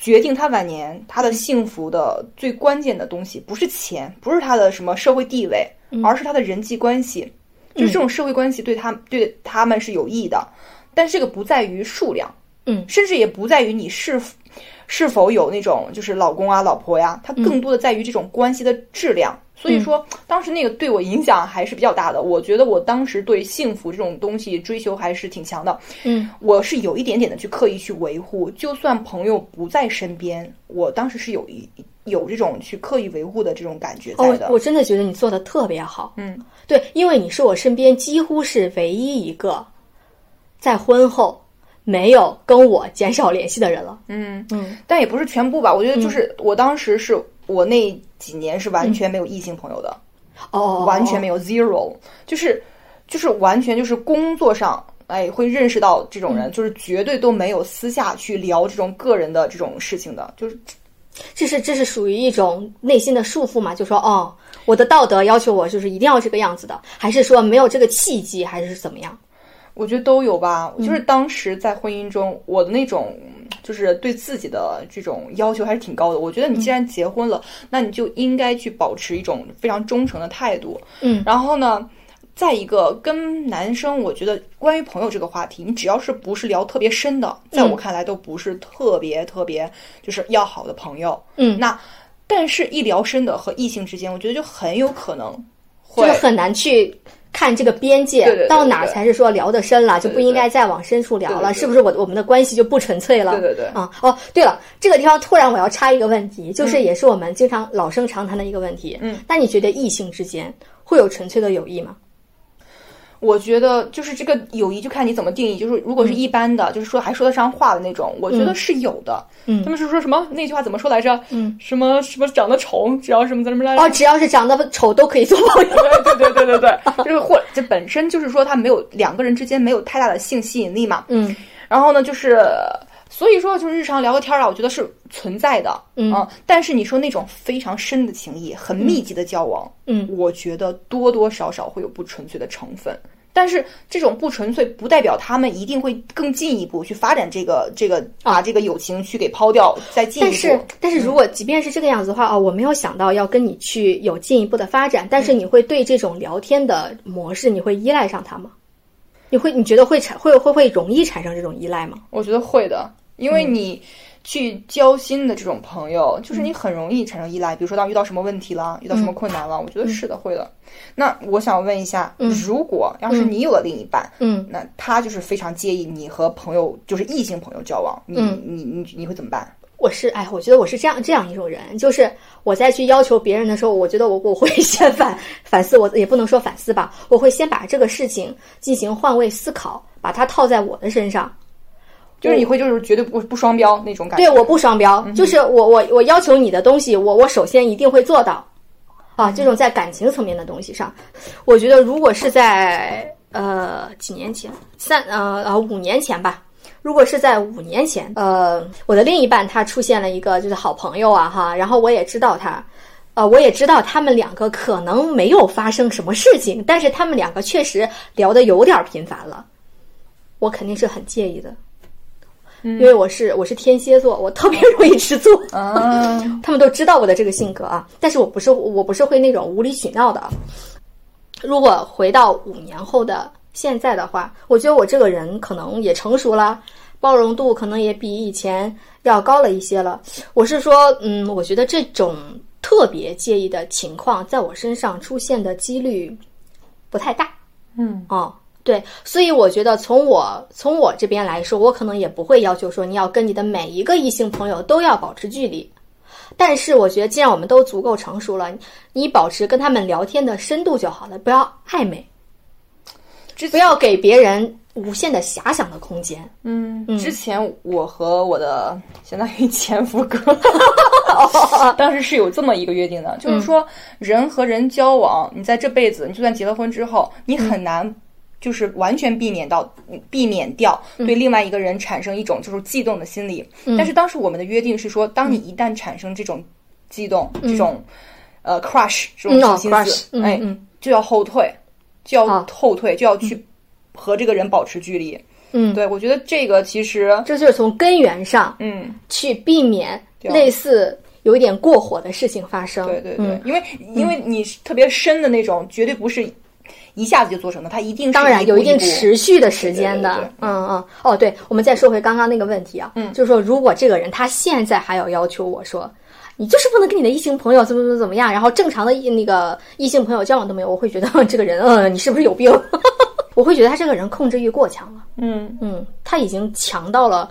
决定他晚年他的幸福的最关键的东西，不是钱，不是他的什么社会地位，而是他的人际关系。就是这种社会关系对他对他们是有益的，但是这个不在于数量，
嗯
甚至也不在于你是否是否有那种就是老公啊、老婆呀，它更多的在于这种关系的质量。所以说，当时那个对我影响还是比较大的。我觉得我当时对幸福这种东西追求还是挺强的。
嗯，
我是有一点点的去刻意去维护，就算朋友不在身边，我当时是有一有这种去刻意维护的这种感觉在的。，
哦我真的觉得你做的特别好。
嗯，
对，因为你是我身边几乎是唯一一个在婚后没有跟我减少联系的人了。
嗯
嗯，
但也不是全部吧。我觉得就是我当时是我那几年是完全没有异性朋友的。
哦，
完全没有 zero，就是就是完全就是工作上。哎，会认识到这种人，就是绝对都没有私下去聊这种个人的这种事情的，就是
这是这是属于一种内心的束缚嘛？就说哦，我的道德要求我就是一定要这个样子的，还是说没有这个契机，还是怎么样？
我觉得都有吧。就是当时在婚姻中，我的那种就是对自己的这种要求还是挺高的。我觉得你既然结婚了，那你就应该去保持一种非常忠诚的态度。
嗯，
然后呢？再一个，跟男生，我觉得关于朋友这个话题，你只要是不是聊特别深的，在我看来都不是特别特别就是要好的朋友。
嗯，
那但是，一聊深的和异性之间，我觉得就很有可能
就是很难去看这个边界到哪才是说聊得深了，就不应该再往深处聊了，是不是？我我们的关系就不纯粹了？
对对对。
啊哦，对了，这个地方突然我要插一个问题，就是也是我们经常老生常谈的一个问题。
嗯，
那你觉得异性之间会有纯粹的友谊吗？
我觉得就是这个友谊，就看你怎么定义。就是如果是一般的，就是说还说得上话的那种，我觉得是有的。
嗯，
他们是说什么那句话怎么说来着？
嗯，
什么什么长得丑，只要什么怎么来着？
哦，只要是长得丑都可以做朋友。
对对对对对对，就是或这本身就是说他没有两个人之间没有太大的性吸引力嘛。
嗯，
然后呢，就是所以说就是日常聊个天啊，我觉得是存在的。
嗯，
但是你说那种非常深的情谊，很密集的交往，
嗯，
我觉得多多少少会有不纯粹的成分。但是这种不纯粹，不代表他们一定会更进一步去发展这个这个把这个友情去给抛掉，再进一步。
但是，但是如果即便是这个样子的话，哦，我没有想到要跟你去有进一步的发展。但是你会对这种聊天的模式，你会依赖上他吗？你会你觉得会产会会会容易产生这种依赖吗？
我觉得会的，因为你。去交心的这种朋友，就是你很容易产生依赖。比如说，当遇到什么问题了，遇到什么困难了，我觉得是的，会的。那我想问一下，如果要是你有了另一半，
嗯，
那他就是非常介意你和朋友，就是异性朋友交往，你你你你会怎么办？
我是哎，我觉得我是这样这样一种人，就是我在去要求别人的时候，我觉得我我会先反反思，我也不能说反思吧，我会先把这个事情进行换位思考，把它套在我的身上。
就是你会就是绝对不不双标那种感觉。
对，我不双标，就是我我我要求你的东西，我我首先一定会做到。啊，这种在感情层面的东西上，我觉得如果是在呃几年前，三呃呃五年前吧，如果是在五年前，呃，我的另一半他出现了一个就是好朋友啊哈，然后我也知道他，呃，我也知道他们两个可能没有发生什么事情，但是他们两个确实聊的有点频繁了，我肯定是很介意的。因为我是我是天蝎座，我特别容易吃醋。
啊，
他们都知道我的这个性格啊，但是我不是我不是会那种无理取闹的。如果回到五年后的现在的话，我觉得我这个人可能也成熟了，包容度可能也比以前要高了一些了。我是说，嗯，我觉得这种特别介意的情况在我身上出现的几率不太大。
嗯，
哦。对，所以我觉得从我从我这边来说，我可能也不会要求说你要跟你的每一个异性朋友都要保持距离。但是我觉得，既然我们都足够成熟了，你保持跟他们聊天的深度就好了，不要暧昧，不要给别人无限的遐想的空间。
嗯，之前我和我的相当于前夫哥，当时是有这么一个约定的，就是说人和人交往，你在这辈子，你就算结了婚之后，你很难。就是完全避免到避免掉对另外一个人产生一种就是悸动的心理，但是当时我们的约定是说，当你一旦产生这种悸动、这种呃 crush 这种心思，哎，就要后退，就要后退，就要去和这个人保持距离。
嗯，
对，我觉得这个其实
这就是从根源上，
嗯，
去避免类似有一点过火的事情发生。
对对对，因为因为你特别深的那种，绝对不是。一下子就做成的，它一定
当然有
一
定持续的时间的，嗯嗯哦，对，我们再说回刚刚那个问题啊，
嗯，
就是说如果这个人他现在还要要求我说，你就是不能跟你的异性朋友怎么怎么怎么样，然后正常的那个异性朋友交往都没有，我会觉得 这个人，嗯，你是不是有病？我会觉得他这个人控制欲过强了，
嗯
嗯，他已经强到了，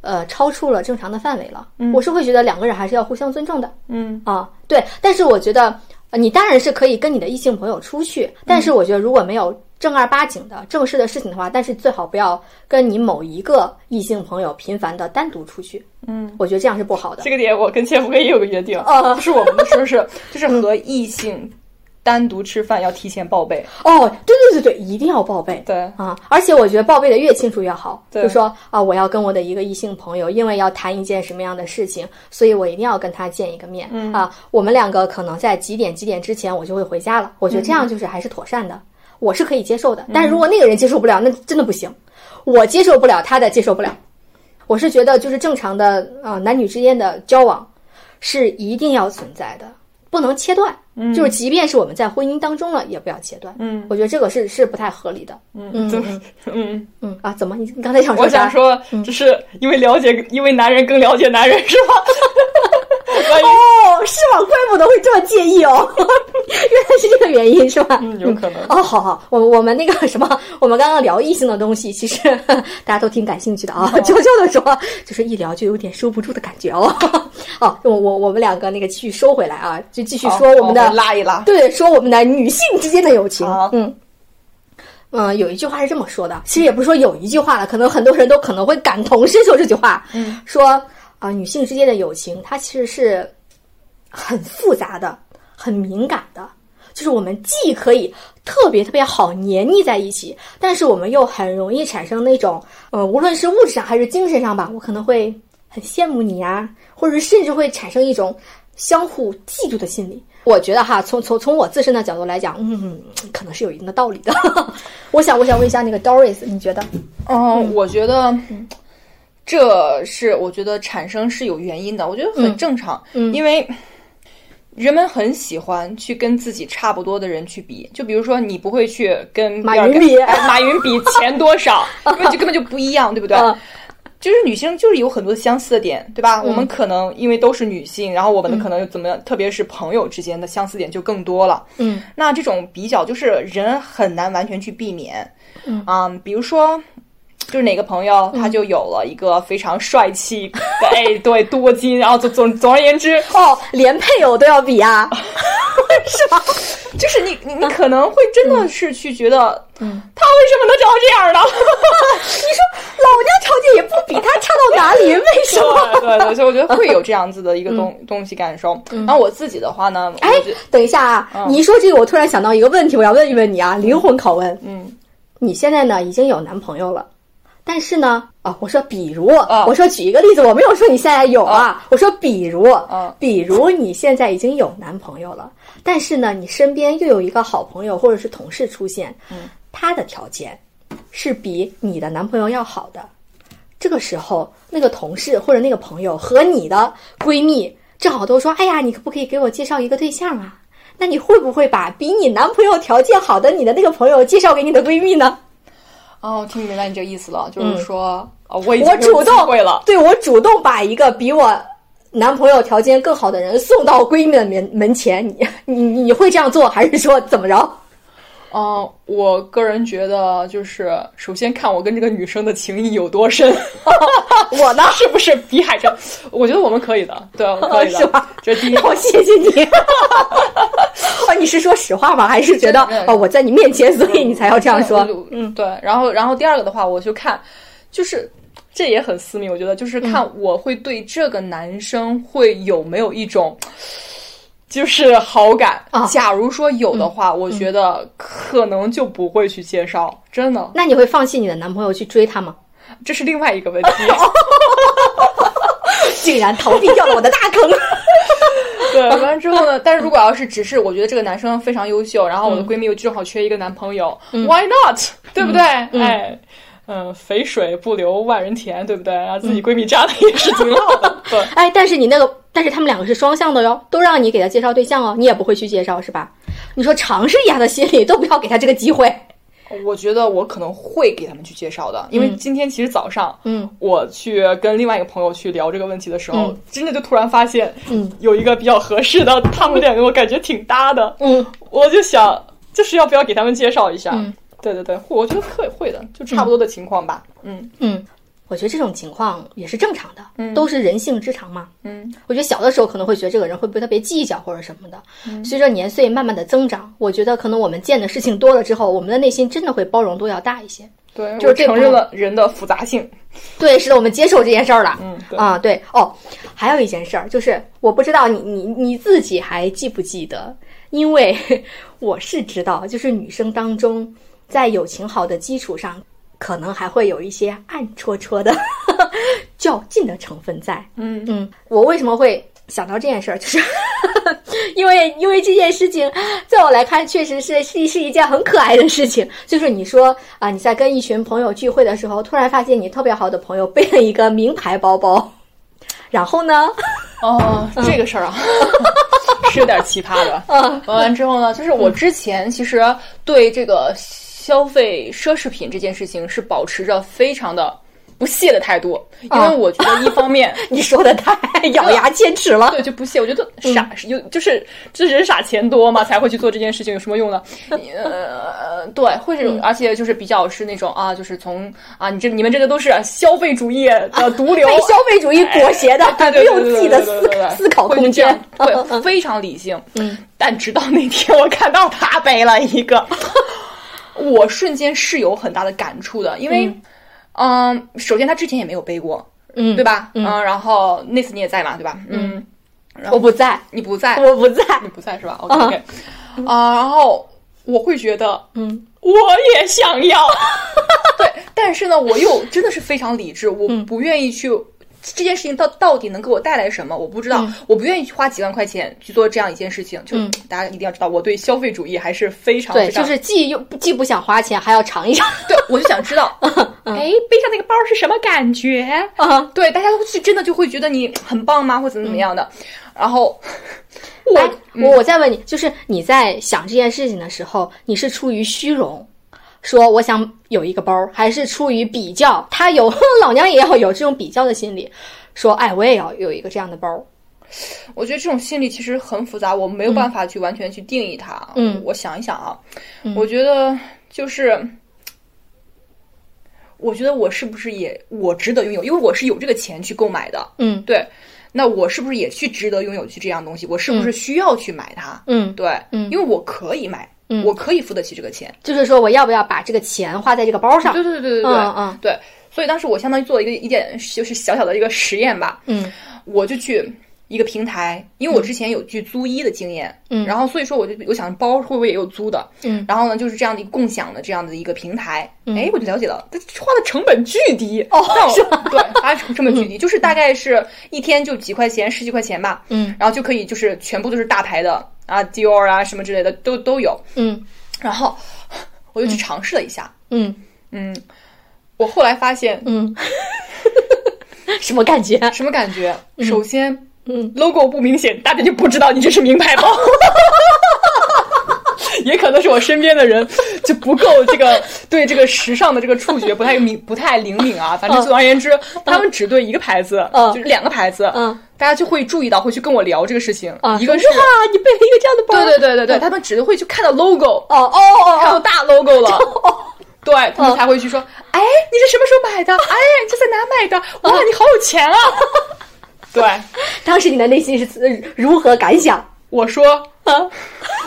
呃，超出了正常的范围了。我是会觉得两个人还是要互相尊重的，
嗯
啊，对，但是我觉得。你当然是可以跟你的异性朋友出去，但是我觉得如果没有正儿八经的正式的事情的话，但是最好不要跟你某一个异性朋友频繁的单独出去。
嗯，
我觉得这样是不好的。
这个点我跟千福哥也有个约定，
啊，
是我们的是不是？就是和异性单独吃饭要提前报备。
哦，对对对对，一定要报备。
对
啊，而且我觉得报备的越清楚越好。
对
就说啊，我要跟我的一个异性朋友，因为要谈一件什么样的事情，所以我一定要跟他见一个面。
嗯
啊，我们两个可能在几点几点之前我就会回家了。我觉得这样就是还是妥善的，我是可以接受的。但是如果那个人接受不了，那真的不行。我接受不了，他的接受不了。我是觉得就是正常的啊、呃男女之间的交往是一定要存在的，不能切断。就是即便是我们在婚姻当中了，也不要切断。
嗯
我觉得这个是是不太合理的。嗯嗯嗯，
嗯
啊，怎么你你刚才想说
我？想说，就是因为了解，因为男人更了解男人，是吧？
哦，是吗？怪不得会这么介意哦，原来是这个原因，是吧？
嗯有可能
哦，好好，我我们那个什么，我们刚刚聊异性的东西，其实 大家都挺感兴趣的啊。
哦
悄悄的说，就是一聊就有点收不住的感觉哦。哦，我我我们两个那个继续收回来啊，就继续说我们的、
好拉一拉。
对，说我们的女性之间的友情。嗯。嗯，有一句话是这么说的，其实也不是说有一句话了，可能很多人都可能会感同身受这句话。
嗯，
说啊、女性之间的友情，它其实是很复杂的、很敏感的。就是我们既可以特别特别好黏腻在一起，但是我们又很容易产生那种，呃，无论是物质上还是精神上吧，我可能会很羡慕你呀、或者甚至会产生一种相互嫉妒的心理。我觉得哈，从从从我自身的角度来讲，嗯，可能是有一定的道理的。我想，我想问一下那个 Doris，你觉得？
嗯，我觉得这是我觉得产生是有原因的，我觉得很正常，
嗯
因为人们很喜欢去跟自己差不多的人去比，就比如说你不会去跟
马云比
哎马云比钱多少，根本就根本就不一样，对不对？
嗯
就是女性就是有很多相似的点，对吧？我们可能因为都是女性，然后我们的可能又怎么样，特别是朋友之间的相似点就更多了。
嗯
那这种比较就是人很难完全去避免。嗯比如说。就是哪个朋友，他就有了一个非常帅气的，哎，对，多金，然后总总总而言之，
哦，连配偶都要比啊，是吧？
就是你你你可能会真的是去觉得，
嗯
他为什么能找到这样的？
你说老娘条件也不比他差到哪里，为什么？
对对对，所以我觉得会有这样子的一个东、东西感受。然后我自己的话呢，
哎等一下啊，你一说这个，我突然想到一个问题，我要问一问你啊，灵魂拷问。
嗯，
你现在呢已经有男朋友了，但是呢，啊，我说比如，
啊
我说举一个例子，我没有说你现在有啊，我说比如，
啊
比如你现在已经有男朋友了，但是呢，你身边又有一个好朋友或者是同事出现，
嗯，
他的条件是比你的男朋友要好的，这个时候，那个同事或者那个朋友和你的闺蜜正好都说：“哎呀，你可不可以给我介绍一个对象啊？”那你会不会把比你男朋友条件好的你的那个朋友介绍给你的闺蜜呢？
哦，听明白你这个意思了，就是说，啊，我
我主动。对我主动把一个比我男朋友条件更好的人送到闺蜜的门门前，你你你会这样做，还是说怎么着？
嗯、我个人觉得，就是首先看我跟这个女生的情谊有多深，
我呢？
是不是比海城？我觉得我们可以的，对，我们可以的，
是吧？
这是第一
那。我谢谢你。哦，你是说实话吗？还是觉得我在你面前，所以你才要这样说？
嗯，对。然后，然后第二个的话，我就看，就是这也很私密，我觉得就是看我会对这个男生会有没有一种。就是好感
啊
假如说有的话，我觉得可能就不会去介绍，真的，
那你会放弃你的男朋友去追他吗？
这是另外一个问题。
竟然逃避掉了我的大坑。
对，完了之后呢？但是如果要是只是我觉得这个男生非常优秀，然后我的闺蜜又正好缺一个男朋友、w h y not？对不对？哎，嗯，肥水不流外人田，对不对？然后自己闺蜜渣的也是挺好的。对，
哎，但是你那个，但是他们两个是双向的哟，都让你给他介绍对象哦，你也不会去介绍是吧？你说尝试一下的心理，都不要给他这个机会。
我觉得我可能会给他们去介绍的，因为今天其实早上，
嗯，
我去跟另外一个朋友去聊这个问题的时候，
嗯。
真的就突然发现，
嗯，
有一个比较合适的，他们两个我感觉挺搭的，
嗯，
我就想，就是要不要给他们介绍一下？
嗯。
对对对，我觉得会会的，就差不多的情况吧。嗯。
嗯，我觉得这种情况也是正常的，
嗯
都是人性之常嘛。
嗯，
我觉得小的时候可能会觉得这个人会不会特别计较或者什么的，随着年岁慢慢的增长，我觉得可能我们见的事情多了之后，我们的内心真的会包容度要大一些。
对，
就是
承认了人的复杂性。
对，是的，我们接受这件事儿了。
嗯，对
啊，对哦，还有一件事儿，就是我不知道你你你自己还记不记得，因为 我是知道，就是女生当中在友情好的基础上，可能还会有一些暗戳戳的 较劲的成分在。
嗯
嗯，我为什么会想到这件事儿，就是 因为因为这件事情，在我来看，确实是是是一件很可爱的事情。就是你说啊，你在跟一群朋友聚会的时候，突然发现你特别好的朋友背了一个名牌包包，然后呢，
哦，这个事儿啊，是有点奇葩的。
嗯
完完之后呢，就是我之前其实对这个消费奢侈品这件事情是保持着非常的不屑的态度，因为我觉得一方面。
你说的太咬牙切齿了。
对，就不屑，我觉得傻有就是这人傻钱多嘛，才会去做这件事情，有什么用呢？呃，对，会是，而且就是比较是那种啊，就是从啊，你这你们这个都是消费主义的毒瘤，
被消费主义裹挟的，
对对
没有自己的思思考空间。
对，非常理性。
嗯，
但直到那天我看到他背了一个，我瞬间是有很大的感触的，因为，嗯，首先他之前也没有背过，
嗯，
对吧？
嗯
然后那次你也在嘛，对吧？嗯，
我不在，
你不在，
我不在。
你不在是吧？OK 啊，然后我会觉得，
嗯，
我也想要，对，但是呢，我又真的是非常理智，我
嗯
不愿意去。这件事情到到底能给我带来什么？我不知道，
嗯
我不愿意去花几万块钱去做这样一件事情。就、
嗯
大家一定要知道，我对消费主义还是非常
对，
非常
就是既又既不想花钱，还要尝一尝。
对，我就想知道，哎，背上那个包是什么感觉？
啊，
对，大家都是真的就会觉得你很棒吗，或怎么怎么样的？然后我、
哎，我我再问你，就是你在想这件事情的时候，你是出于虚荣，说我想有一个包，还是出于比较？他有 老娘也要有这种比较的心理，说哎，我也要有一个这样的包。
我觉得这种心理其实很复杂，我没有办法去完全去定义它。
嗯
我想一想啊，我觉得就是，我觉得我是不是也我值得拥有？因为我是有这个钱去购买的，
嗯
对。那我是不是也去值得拥有去这样东西？我是不是需要去买它？
嗯，
对，
嗯
因为我可以买，
嗯
我可以付得起这个钱。
就是说我要不要把这个钱花在这个包上？
对对对对对对，
嗯嗯
对。所以当时我相当于做了一个一点就是小小的一个实验吧，
嗯
我就去一个平台，因为我之前有去租衣的经验，
嗯
然后所以说我就我想包会不会也有租的，
嗯。
然后呢就是这样的一个共享的这样的一个平台，哎、我就了解了，它花的成本巨低
哦是吧
对，花成成本巨低，就是大概是一天就几块钱十几块钱吧，
嗯。
然后就可以就是全部都是大牌的啊，Dior 啊什么之类的都都有，
嗯。
然后我就去尝试了一下，
嗯。
嗯，我后来发现
嗯，什么感觉？
什么感觉？首先，
嗯
，logo 不明显，大家就不知道你这是名牌包。也可能是我身边的人就不够这个 对这个时尚的这个触觉不太敏 不太灵敏啊。反正总而言之，他们只对一个牌子，
嗯
就是两个牌子，
嗯，
大家就会注意到，会去跟我聊这个事情。
啊，
一个是
哇，你背了一个这样的包？
对对对对对，他们只会去看到 logo，
哦哦哦哦，
看到大 logo 了。对他们才会去说，哎，你是什么时候买的？哎，你这在哪买的？哇，你好有钱啊！对，
当时你的内心是呃如何感想？
我说，
啊，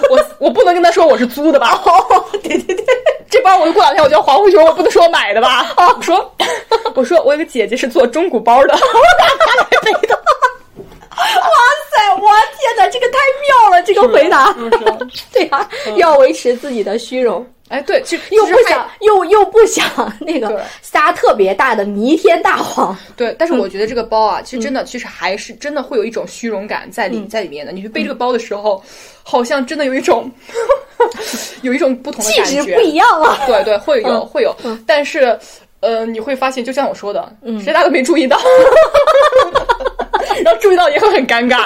我我不能跟他说我是租的吧？
哦，对对对，
这包我过两天我就要还回去，我不能说我买的吧？啊我说，我说我有个姐姐是做中古包的，我拿来背的。
哇塞，我天哪，这个太妙了，这个回答。对呀、要维持自己的虚荣，
哎，对，其实
又不想又又不想那个撒特别大的弥天大谎。
对，但是我觉得这个包啊，其实真的，其实还是真的会有一种虚荣感在里、在里面的。你去背这个包的时候，好像真的有一种 有一种不同的
气
感觉，
质不一样啊！
对对，会有、
嗯
会有，但是呃，你会发现，就像我说的，
嗯
谁大家都没注意到，然后注意到也会很尴尬。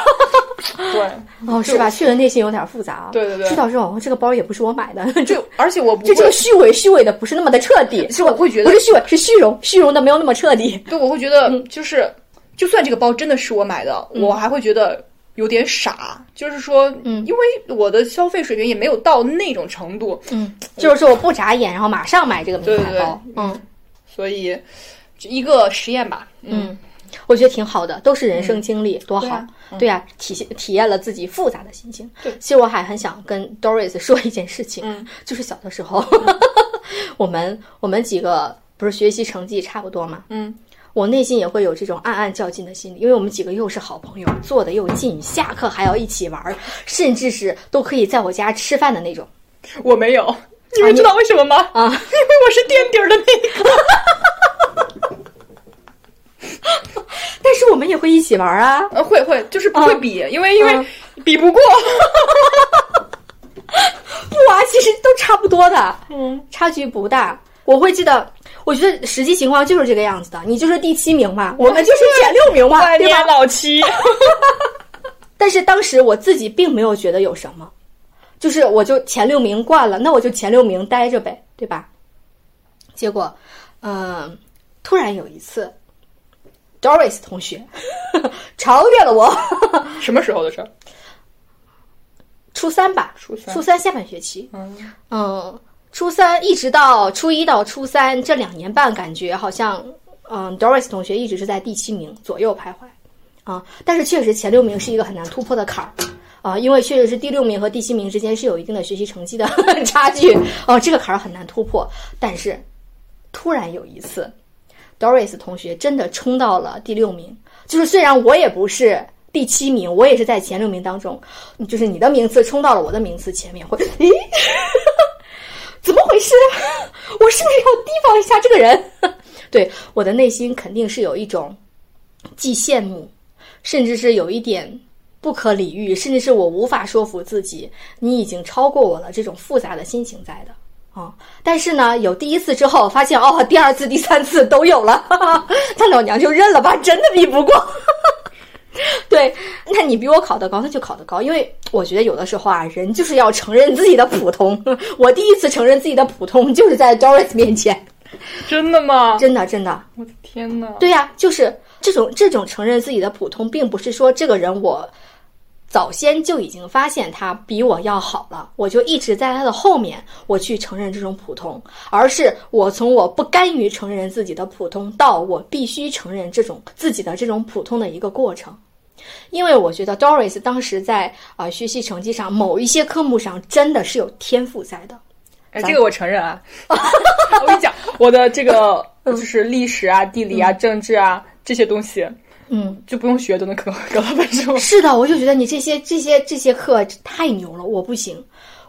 对，
哦，是吧？确实内心有点复杂啊。
对对对
知道之后，哦这个包也不是我买的，就
就而且我不
就这个，虚伪，虚伪的不是那么的彻底。
其实我会觉得
不是虚伪，是虚荣，虚荣的没有那么彻底。
对，我会觉得就是，就算这个包真的是我买的，我还会觉得。有点傻，就是说，
嗯
因为我的消费水平也没有到那种程度，
嗯，就是说我不眨眼，然后马上买这个名牌包。
对对对
嗯
所以一个实验吧。嗯，
我觉得挺好的，都是人生经历，多好
对
呀、体现体验了自己复杂的心情。
对
其实我还很想跟 Doris 说一件事情，
嗯
就是小的时候，我们我们几个不是学习成绩差不多嘛，
嗯，
我内心也会有这种暗暗较劲的心理，因为我们几个又是好朋友，坐的又近，下课还要一起玩儿，甚至是都可以在我家吃饭的那种。
我没有。你们知道为什么吗？
啊
因为我是垫底儿的那个。
但是我们也会一起玩儿啊，
呃，会会，就是不会比，因为因为
嗯
比不过。
不啊，其实都差不多的，嗯，差距不大。我会记得，我觉得实际情况就是这个样子的，你就是第七名嘛，我们就是前六名嘛，对吧？
老七。
但是当时我自己并没有觉得有什么，就是我就前六名惯了，那我就前六名待着呗，对吧？结果，嗯、突然有一次，Doris 同学。超越了我，
什么时候的事儿？
初三吧，
初三。
初三下半学期，
嗯，
嗯，初三一直到初一到初三这两年半，感觉好像，嗯，Doris 同学一直是在第七名左右徘徊，啊，但是确实前六名是一个很难突破的坎儿。啊，因为确实是第六名和第七名之间是有一定的学习成绩的 差距，哦，这个坎儿很难突破。但是，突然有一次，Doris 同学真的冲到了第六名，就是虽然我也不是第七名，我也是在前六名当中，就是你的名次冲到了我的名次前面，会，咦，怎么回事？我是不是要提防一下这个人？对，我的内心肯定是有一种既羡慕，甚至是有一点不可理喻，甚至是我无法说服自己，你已经超过我了这种复杂的心情在的。啊、但是呢，有第一次之后，发现哦，第二次、第三次都有了，哈哈，他老娘就认了吧，真的比不过。对，那你比我考得高，那就考得高，因为我觉得有的时候啊，人就是要承认自己的普通。我第一次承认自己的普通，就是在 Doris 面前，
真的吗？
真的真的，
我的天呐！
对呀、就是这种这种承认自己的普通，并不是说这个人我早先就已经发现他比我要好了，我就一直在他的后面，我去承认这种普通，而是我从我不甘于承认自己的普通，到我必须承认这种自己的这种普通的一个过程。因为我觉得 Doris 当时在啊、呃学习成绩上某一些科目上真的是有天赋在的，
哎，这个我承认啊。我跟你讲，我的这个就是历史啊、地理啊、政治啊这些东西，
嗯，
就不用学都能考考到分数。
是的，我就觉得你这些这些这些课太牛了，我不行，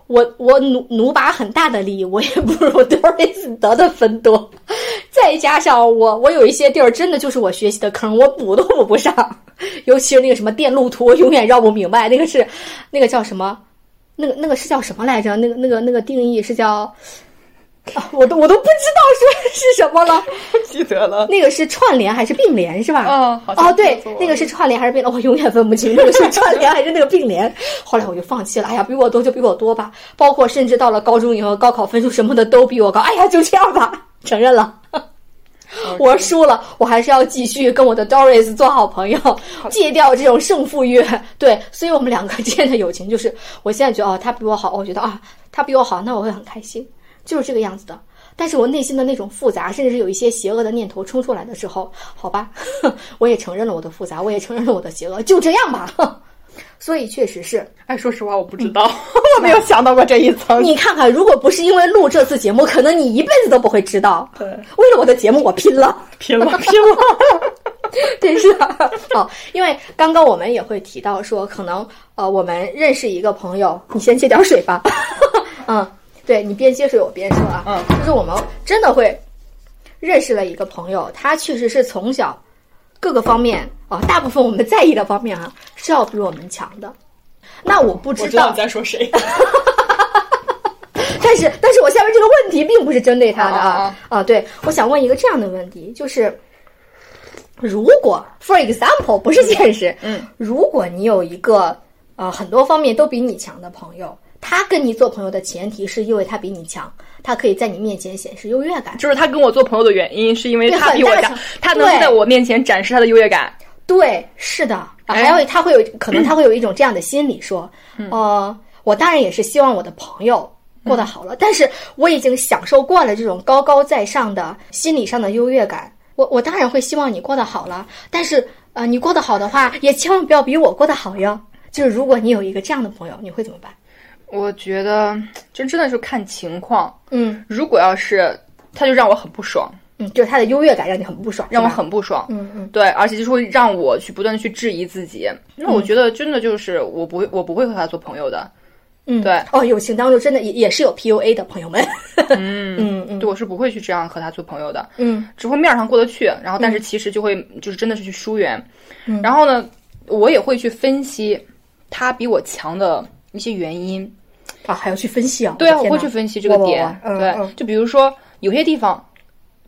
我我努努把很大的力，我也不如 Doris 得的分多。再加上我我有一些地儿真的就是我学习的坑，我补都补不上，尤其是那个什么电路图，我永远绕不明白，那个是那个叫什么，那个那个是叫什么来着？那个那个那个定义是叫。啊，我都我都不知道说 是什么了。
不 记得了。
那个是串联还是并联是吧？
哦好像
哦，对，那个是串联还是并联？我永远分不清那个是串联还是那个并联。后来我就放弃了。哎呀，比我多就比我多吧。包括甚至到了高中以后，高考分数什么的都比我高。哎呀，就这样吧，承认了。我输了，我还是要继续跟我的 Doris 做好朋友，戒掉这种胜负欲。对，所以我们两个之间的友情就是，我现在觉得哦，他比我好，我觉得啊，他比我好，那我会很开心，就是这个样子的。但是我内心的那种复杂，甚至是有一些邪恶的念头冲出来的时候，好吧，我也承认了我的复杂，我也承认了我的邪恶，就这样吧。所以确实是，
哎，说实话，我不知道，我没有想到过这一层。
你看看，如果不是因为录这次节目，可能你一辈子都不会知道。
对，
为了我的节目，我拼了。
拼了，拼了！
真是的哦，因为刚刚我们也会提到说，可能呃，我们认识一个朋友，你先接点水吧。嗯，对你边接水我边说啊。
嗯，
就是我们真的会认识了一个朋友，他确实是从小各个方面啊、大部分我们在意的方面啊，是要比我们强的。那我不知道
我知道你，在说谁。
但是但是我下面这个问题并不是针对他的
啊
啊
啊
啊！对，我想问一个这样的问题，就是如果 for example 不是现实，
嗯，
如果你有一个呃很多方面都比你强的朋友，他跟你做朋友的前提是因为他比你强，他可以在你面前显示优越感。
就是他跟我做朋友的原因，是因为他比我强他能
对
在我面前展示他的优越感。
对，是的，还有他会有可能他会有一种这样的心理，说，呃，我当然也是希望我的朋友过得好了，但是我已经享受惯了这种高高在上的心理上的优越感，我我当然会希望你过得好了，但是呃，你过得好的话，也千万不要比我过得好哟。就是如果你有一个这样的朋友，你会怎么办？
我觉得 这真的是看情况。
嗯
如果要是他就让我很不爽，
嗯，就是他的优越感让你很不爽，
让我很不爽。
嗯嗯
对，而且就是会让我去不断的去质疑自己。那我觉得真的就是我不会，我不会和他做朋友的。
嗯，
对
哦，友情当中真的也也是有 PUA 的朋友们。
嗯
嗯嗯
对，我是不会去这样和他做朋友的。
嗯
只会面儿上过得去，然后但是其实就会就是真的是去疏远。
嗯
然后呢，我也会去分析他比我强的一些原因。
啊，还要去分析啊？
对啊，我会去分析这个点。对就比如说有些地方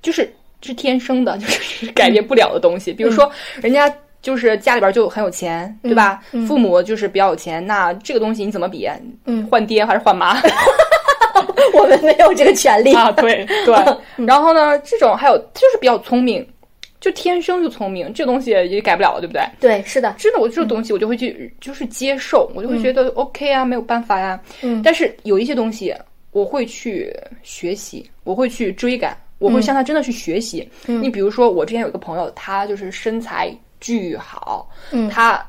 就是是天生的，就是改变不了的东西。比如说人家。就是家里边就很有钱，对吧？
嗯
父母就是比较有钱，那这个东西你怎么比？
嗯
换爹还是换妈？
我们没有这个权利
啊，对对。然后呢，这种还有就是比较聪明，就天生就聪明，这东西也改不了了，对不对？
对，是的，
真的，我这种东西我就会去就是接受，我就会觉得 OK 啊，没有办法呀、
嗯
但是有一些东西我会去学习，我会去追赶，我会向他真的去学习。
嗯
你比如说，我之前有一个朋友，他就是身材巨好，
嗯
他。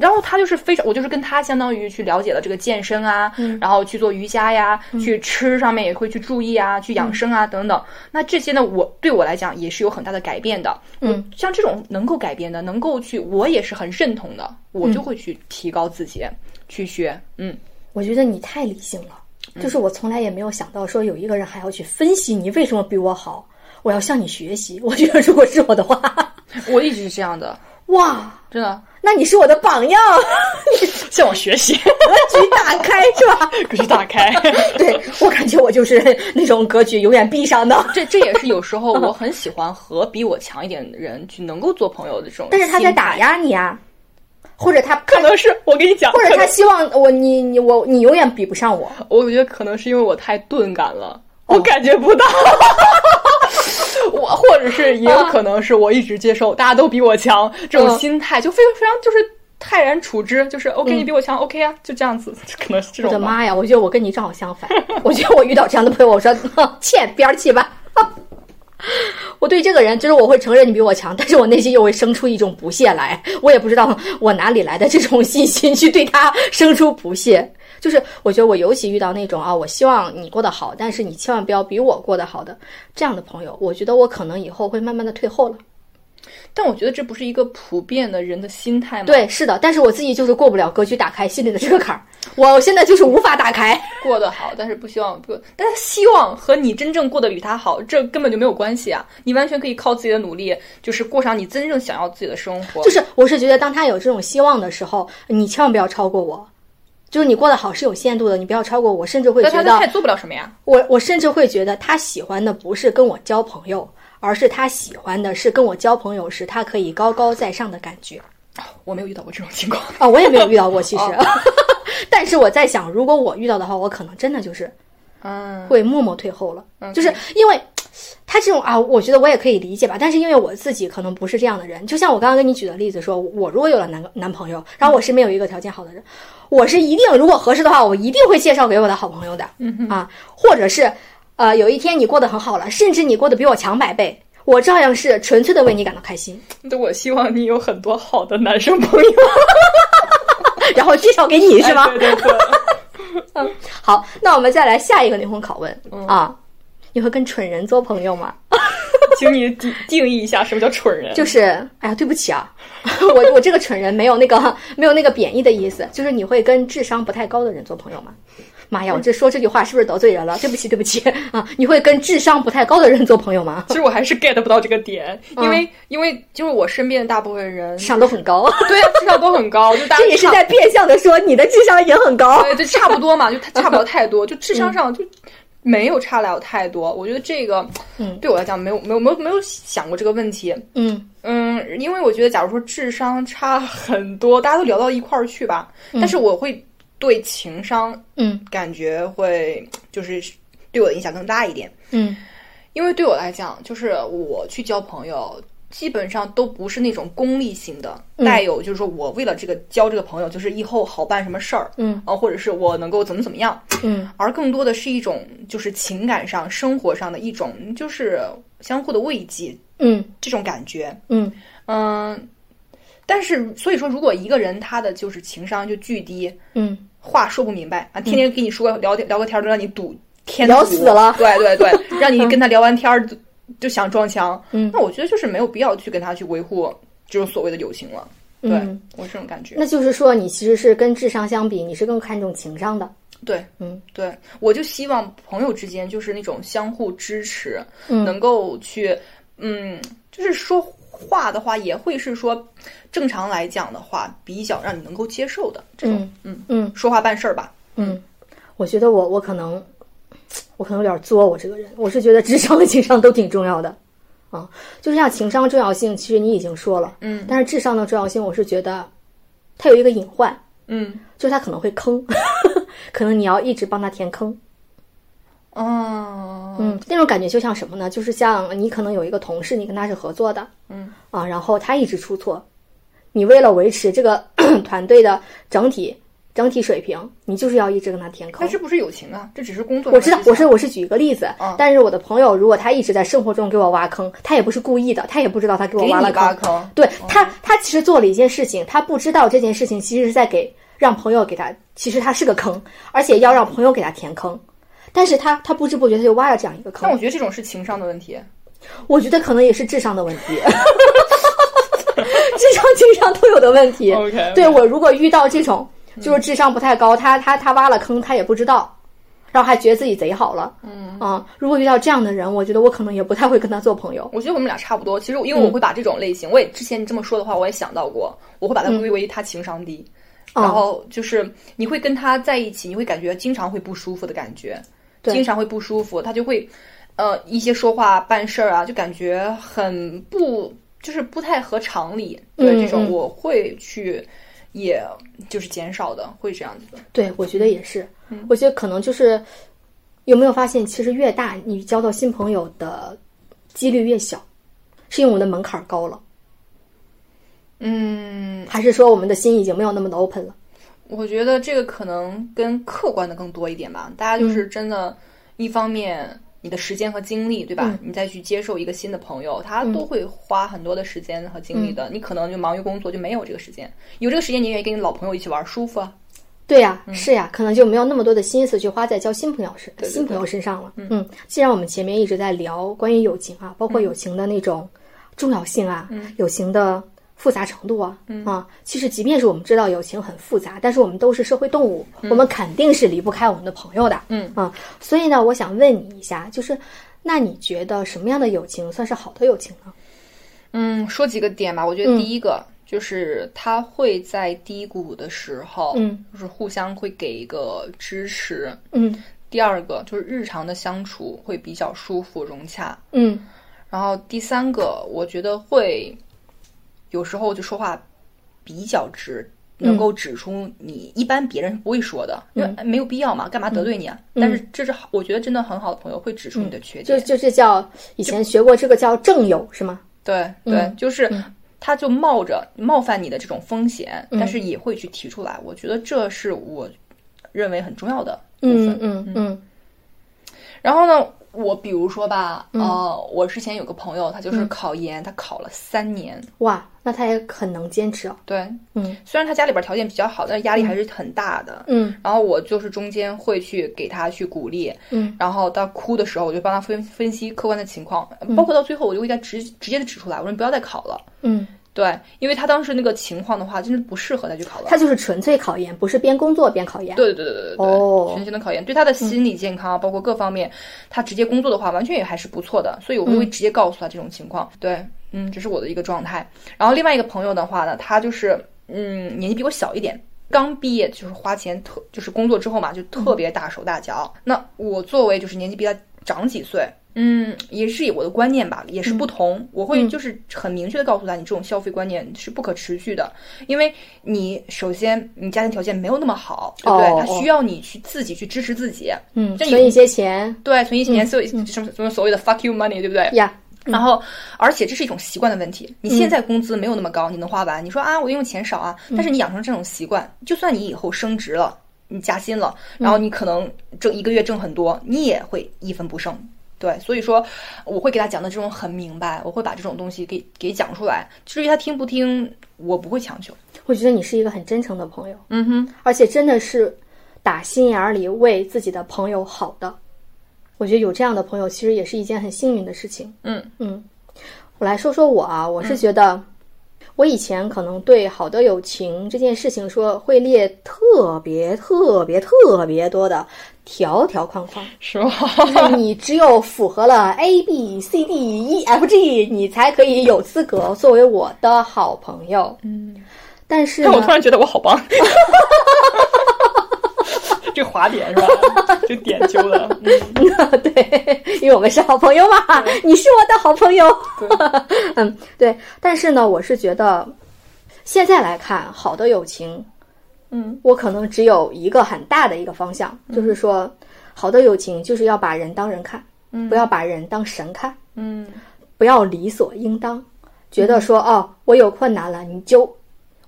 然后他就是非常，我就是跟他相当于去了解了这个健身啊，
嗯。
然后去做瑜伽呀，去吃上面也会去注意啊，去养生啊等等。那这些呢，我对我来讲也是有很大的改变的。
嗯，
像这种能够改变的，能够去，我也是很认同的，我就会去提高自己，去学。嗯，
我觉得你太理性了，就是我从来也没有想到说有一个人还要去分析你为什么比我好，我要向你学习。我觉得如果是我的话，
我一直是这样的，
哇，
真的
那你是我的榜样，
向我学习，
格局打开是吧？
格局打开。
对我感觉我就是那种格局永远闭上的。
这这也是有时候我很喜欢和比我强一点的人去能够做朋友的这种。
但是他在打，压你啊，或者他
可能是我跟你讲，
或者他希望我你你我你永远比不上我。
我觉得可能是因为我太钝感了，我感觉不到。我或者是也有可能是我一直接受大家都比我强这种
嗯
心态，就非常非常就是泰然处之，就是 OK 你比我强 OK 啊，就这样子，可能是这种。
我的妈呀！我觉得我跟你正好相反。我觉得我遇到这样的朋友，我说 哼切边儿去吧。我对这个人，就是我会承认你比我强，但是我内心又会生出一种不屑来。我也不知道我哪里来的这种信心去对他生出不屑。就是我觉得我尤其遇到那种啊，我希望你过得好，但是你千万不要比我过得好的这样的朋友，我觉得我可能以后会慢慢的退后了。
但我觉得这不是一个普遍的人的心态吗？，
对，是的，但是我自己就是过不了格局打开心里的这个坎儿，我现在就是无法打开。
过得好，但是不希望不，但是希望和你真正过得比他好，这根本就没有关系啊！你完全可以靠自己的努力，就是过上你真正想要自己的生活。
就是我是觉得，当他有这种希望的时候，你千万不要超过我。就是你过得好是有限度的，你不要超过我，甚至会觉得
他他也做不了什么呀。
我我甚至会觉得他喜欢的不是跟我交朋友，而是他喜欢的是跟我交朋友时他可以高高在上的感觉。
我没有遇到过这种情况。
啊、我也没有遇到过，其实，但是我在想，如果我遇到的话，我可能真的就是
嗯，
会默默退后了，就是因为他这种啊，我觉得我也可以理解吧。但是因为我自己可能不是这样的人，就像我刚刚跟你举的例子说，我如果有了男男朋友，然后我身边有一个条件好的人，我是一定如果合适的话，我一定会介绍给我的好朋友的，啊，或者是呃，有一天你过得很好了，甚至你过得比我强百倍。我照样是纯粹的为你感到开心，
对，我希望你有很多好的男生朋友，
然后介绍给你是吗？
哎对对对，
好，那我们再来下一个灵魂拷问、
嗯
啊，你会跟蠢人做朋友吗？
请你定定义一下什么叫蠢人。
就是，哎呀，对不起啊，我我这个蠢人没有那个没有那个贬义的意思，就是你会跟智商不太高的人做朋友吗？妈呀，我这说这句话是不是得罪人了？对不起，对不起啊！你会跟智商不太高的人做朋友吗？
其实我还是 get 不到这个点，因为、因为就是我身边的大部分人，
智商都很高，
对啊，智商都很高，就大家
这也是在变相的说你的智商也很高。
对，就差不多嘛，就他差不了太多，就智商上就没有差了太多。我觉得这个，
嗯
对我来讲没有没有没有没有想过这个问题。
嗯
嗯，因为我觉得，假如说智商差很多，大家都聊到一块儿去吧，但是我会对情商
嗯
感觉会就是对我的影响更大一点。
嗯
因为对我来讲，就是我去交朋友，基本上都不是那种功利性的，
嗯。
带有就是说我为了这个交这个朋友，就是以后好办什么事儿，
嗯。
啊，或者是我能够怎么怎么样，
嗯。
而更多的是一种就是情感上、生活上的一种就是相互的慰藉，
嗯。
这种感觉。
嗯。
嗯，但是所以说，如果一个人他的就是情商就巨低，
嗯，
话说不明白啊，天天跟你说聊聊个天儿都让你堵天
聊死了。
对对对，让你跟他聊完天儿就就想撞墙，
嗯
那我觉得就是没有必要去跟他去维护这种所谓的友情了。对、
嗯
我这种感觉。
那就是说你其实是跟智商相比，你是更看重情商的。
对，
嗯，
对，我就希望朋友之间就是那种相互支持，
嗯
能够去，嗯，就是说话的话，也会是说正常来讲的话，比较让你能够接受的这种，嗯
嗯
说话办事儿吧。
嗯，我觉得我我可能我可能有点作，我这个人，我是觉得智商和情商都挺重要的。啊，就是像情商重要性，其实你已经说了，
嗯
但是智商的重要性，我是觉得它有一个隐患，
嗯
就是它可能会坑，可能你要一直帮他填坑。
哦，
嗯，那种感觉就像什么呢？就是像你可能有一个同事，你跟他是合作的，
嗯
啊，然后他一直出错，你为了维持这个 团队的整体整体水平，你就是要一直跟他填坑
但。是不是友情啊，这只是工作。
我知道，我是我是举一个例子，
嗯
但是我的朋友如果他一直在生活中给我挖坑，他也不是故意的，他也不知道他给我挖了
挖坑。
对他，他其实做了一件事情，他不知道这件事情其实是在给让朋友给他，其实他是个坑，而且要让朋友给他填坑，但是他他不知不觉他就挖了这样一个坑
但我。觉得这种是情商的问题。
我觉得可能也是智商的问题，智商、情商都有的问题。对我如果遇到这种就是智商不太高，他他他挖了坑，他也不知道，然后还觉得自己贼好了，嗯啊，如果遇到这样的人，我觉得我可能也不太会跟他做朋友。
我觉得我们俩差不多。其实因为我会把这种类型，我也之前你这么说的话，我也想到过，我会把它归为他情商低。然后就是你会跟他在一起，你会感觉经常会不舒服的感觉，
对
经常会不舒服，他就会，呃，一些说话办事儿啊，就感觉很不，就是不太合常理。对、
嗯
这种，
嗯
我会去，也就是减少的，会这样子的。
对，我觉得也是。
嗯
我觉得可能就是有没有发现，其实越大，你交到新朋友的几率越小，是因为我们的门槛高了，
嗯，
还是说我们的心已经没有那么的 open 了？
我觉得这个可能跟客观的更多一点吧。大家就是真的，一方面你的时间和精力，对吧？
嗯
你再去接受一个新的朋友，他都会花很多的时间和精力的。你可能就忙于工作，就没有这个时间。有这个时间，你愿意跟你老朋友一起玩，舒服啊。
对呀、是呀，可能就没有那么多的心思去花在交新朋友身
对
新朋友身上了。嗯，既然我们前面一直在聊关于友情啊，包括友情的那种重要性啊，友情的复杂程度啊，嗯啊，其实即便是我们知道友情很复杂，但是我们都是社会动物，我们肯定是离不开我们的朋友的。
嗯
啊，所以呢，我想问你一下，就是那你觉得什么样的友情算是好的友情呢？
嗯，说几个点吧。我觉得第一个、就是他会在低谷的时候，
嗯，
就是互相会给一个支持。
嗯
第二个就是日常的相处会比较舒服融洽。
嗯
然后第三个，我觉得会有时候就说话比较直，能够指出你一般别人不会说的，因为哎没有必要嘛，干嘛得罪你啊？但是这是好，我觉得真的很好的朋友会指出你的缺点。
就就这叫以前学过这个叫正友是吗？
对对，就是。他就冒着冒犯你的这种风险，但是也会去提出来。我觉得这是我认为很重要的部分。
嗯嗯嗯
然后呢，我比如说吧，呃，我之前有个朋友，他就是考研，他考了三年。
哇，那他也很能坚持哦。
对，
嗯，
虽然他家里边条件比较好，但是压力还是很大的。
嗯
然后我就是中间会去给他去鼓励，
嗯，
然后到哭的时候，我就帮他分分析客观的情况，包括到最后，我就会给他直直接的指出来，我说你不要再考了。
嗯，
对，因为他当时那个情况的话，真的不适合再去考了。
他就是纯粹考研，不是边工作边考研。
对对对对对对，
哦
全新的考研对他的心理健康，包括各方面，他直接工作的话，完全也还是不错的，所以我会直接告诉他这种情况。对，嗯，这是我的一个状态。然后另外一个朋友的话呢，他就是嗯年纪比我小一点。刚毕业就是花钱特就是工作之后嘛，就特别大手大脚。那我作为就是年纪比他长几岁，嗯，也是我的观念吧，也是不同。我会就是很明确的告诉他，你这种消费观念是不可持续的，因为你首先你家庭条件没有那么好，对不对？
哦
他需要你去自己去支持自己，
嗯，
这
存一些钱
对，存一些钱，所以什么什么所谓的 fuck you money，对不对？
呀。
然后，而且这是一种习惯的问题。你现在工资没有那么高，你能花完？你说啊，我用钱少啊，但是你养成这种习惯，就算你以后升职了，你加薪了，然后你可能挣一个月挣很多，你也会一分不剩。对，所以说我会给他讲的这种很明白，我会把这种东西给给讲出来。至于他听不听，我不会强求。
我觉得你是一个很真诚的朋友，
嗯哼，
而且真的是打心眼儿里为自己的朋友好的。我觉得有这样的朋友，其实也是一件很幸运的事情。
嗯
嗯，我来说说我啊，我是觉得，我以前可能对好的友情这件事情说会列特别特别特别多的条条框框，
是吗？
就是你只有符合了 A B C D E F G，你才可以有资格作为我的好朋友。
嗯，
但是
但我突然觉得我好棒。这滑点是吧？这点揪的，嗯
对，因为我们是好朋友嘛，你是我的好朋友。嗯，对。但是呢，我是觉得，现在来看，好的友情，
嗯，
我可能只有一个很大的一个方向，就是说，好的友情就是要把人当人看，
嗯。
不要把人当神看，
嗯。
不要理所应当，觉得说哦，我有困难了，你就，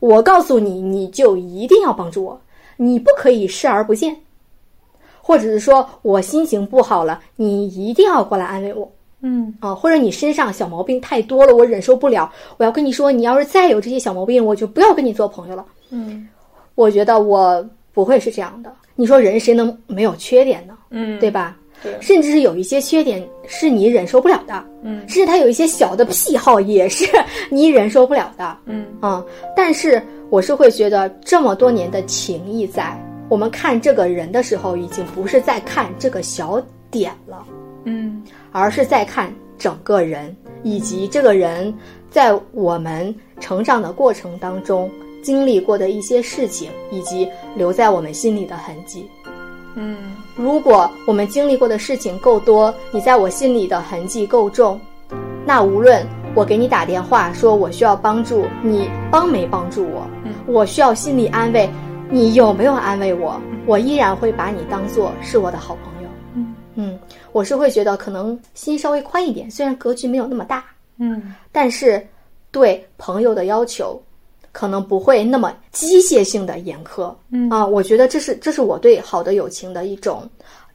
我告诉你，你就一定要帮助我，你不可以视而不见，或者是说我心情不好了，你一定要过来安慰我。
嗯。
啊，或者你身上小毛病太多了，我忍受不了，我要跟你说，你要是再有这些小毛病，我就不要跟你做朋友了。
嗯
我觉得我不会是这样的。你说人谁能没有缺点呢？
嗯，
对吧？
对
甚至是有一些缺点是你忍受不了的，
嗯
甚至他有一些小的癖好也是 你忍受不了的，
嗯
啊、但是我是会觉得这么多年的情谊在，我们看这个人的时候，已经不是在看这个小点了，
嗯
而是在看整个人，以及这个人在我们成长的过程当中经历过的一些事情，以及留在我们心里的痕迹。
嗯
如果我们经历过的事情够多，你在我心里的痕迹够重，那无论我给你打电话说我需要帮助，你帮没帮助我，
嗯。
我需要心理安慰，你有没有安慰我，我依然会把你当做是我的好朋友。
嗯。
嗯，我是会觉得可能心稍微宽一点，虽然格局没有那么大，
嗯。
但是对朋友的要求可能不会那么机械性的严苛。
嗯
啊，我觉得这是这是我对好的友情的一种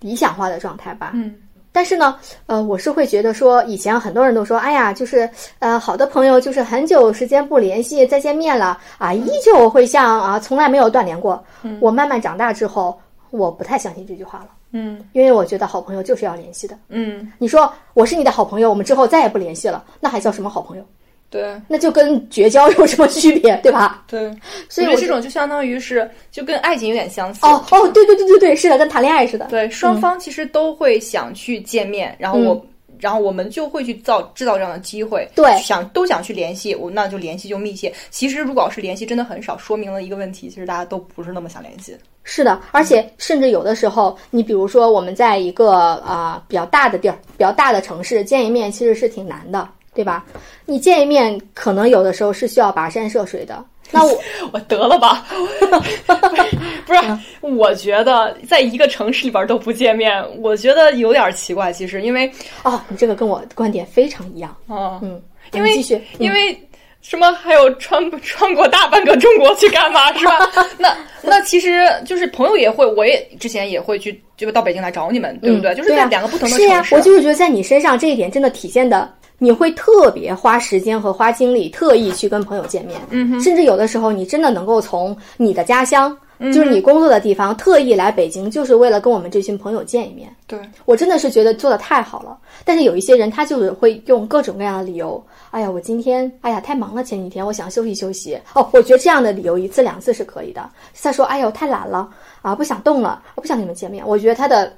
理想化的状态吧。
嗯
但是呢，呃，我是会觉得说，以前很多人都说，哎呀，就是呃，好的朋友就是很久时间不联系，再见面了啊，依旧会像啊从来没有断联过。我慢慢长大之后，我不太相信这句话了，
嗯
因为我觉得好朋友就是要联系的。
嗯，
你说我是你的好朋友，我们之后再也不联系了，那还叫什么好朋友？
对
那就跟绝交有什么区别，对吧？
对，
所以
这种就相当于是就跟爱情有点相似。
哦哦，对对对对对，是的，跟谈恋爱似的。
对，双方其实都会想去见面，然后我，然后我们就会去造制造这样的机会，
对
想都想去联系，我那就联系就密切。其实如果要是联系真的很少，说明了一个问题，其实大家都不是那么想联系。
是的，而且甚至有的时候，你比如说我们在一个啊、比较大的地儿、比较大的城市见一面，其实是挺难的，对吧？你见一面，可能有的时候是需要跋山涉水的。那我
我得了吧，不是，我觉得在一个城市里边都不见面，我觉得有点奇怪。其实因为，
哦，你这个跟我观点非常一样。
啊，
嗯，
因为
你继续，
因为什么还有穿 穿过大半个中国去干嘛是吧？那那其实就是朋友也会，我也之前也会去，就到北京来找你们，对不对？就是在两个不同的
是呀
城，市。
我就是觉得在你身上这一点真的体现的，你会特别花时间和花精力，特意去跟朋友见面。
嗯哼，
甚至有的时候，你真的能够从你的家乡，
嗯
就是你工作的地方，特意来北京，就是为了跟我们这群朋友见一面。
对，
我真的是觉得做的太好了。但是有一些人，他就是会用各种各样的理由，哎呀，我今天，哎呀，太忙了，前几天我想休息休息。哦，我觉得这样的理由一次两次是可以的。再说，哎呀，我太懒了啊，不想动了，我不想跟你们见面。我觉得他的。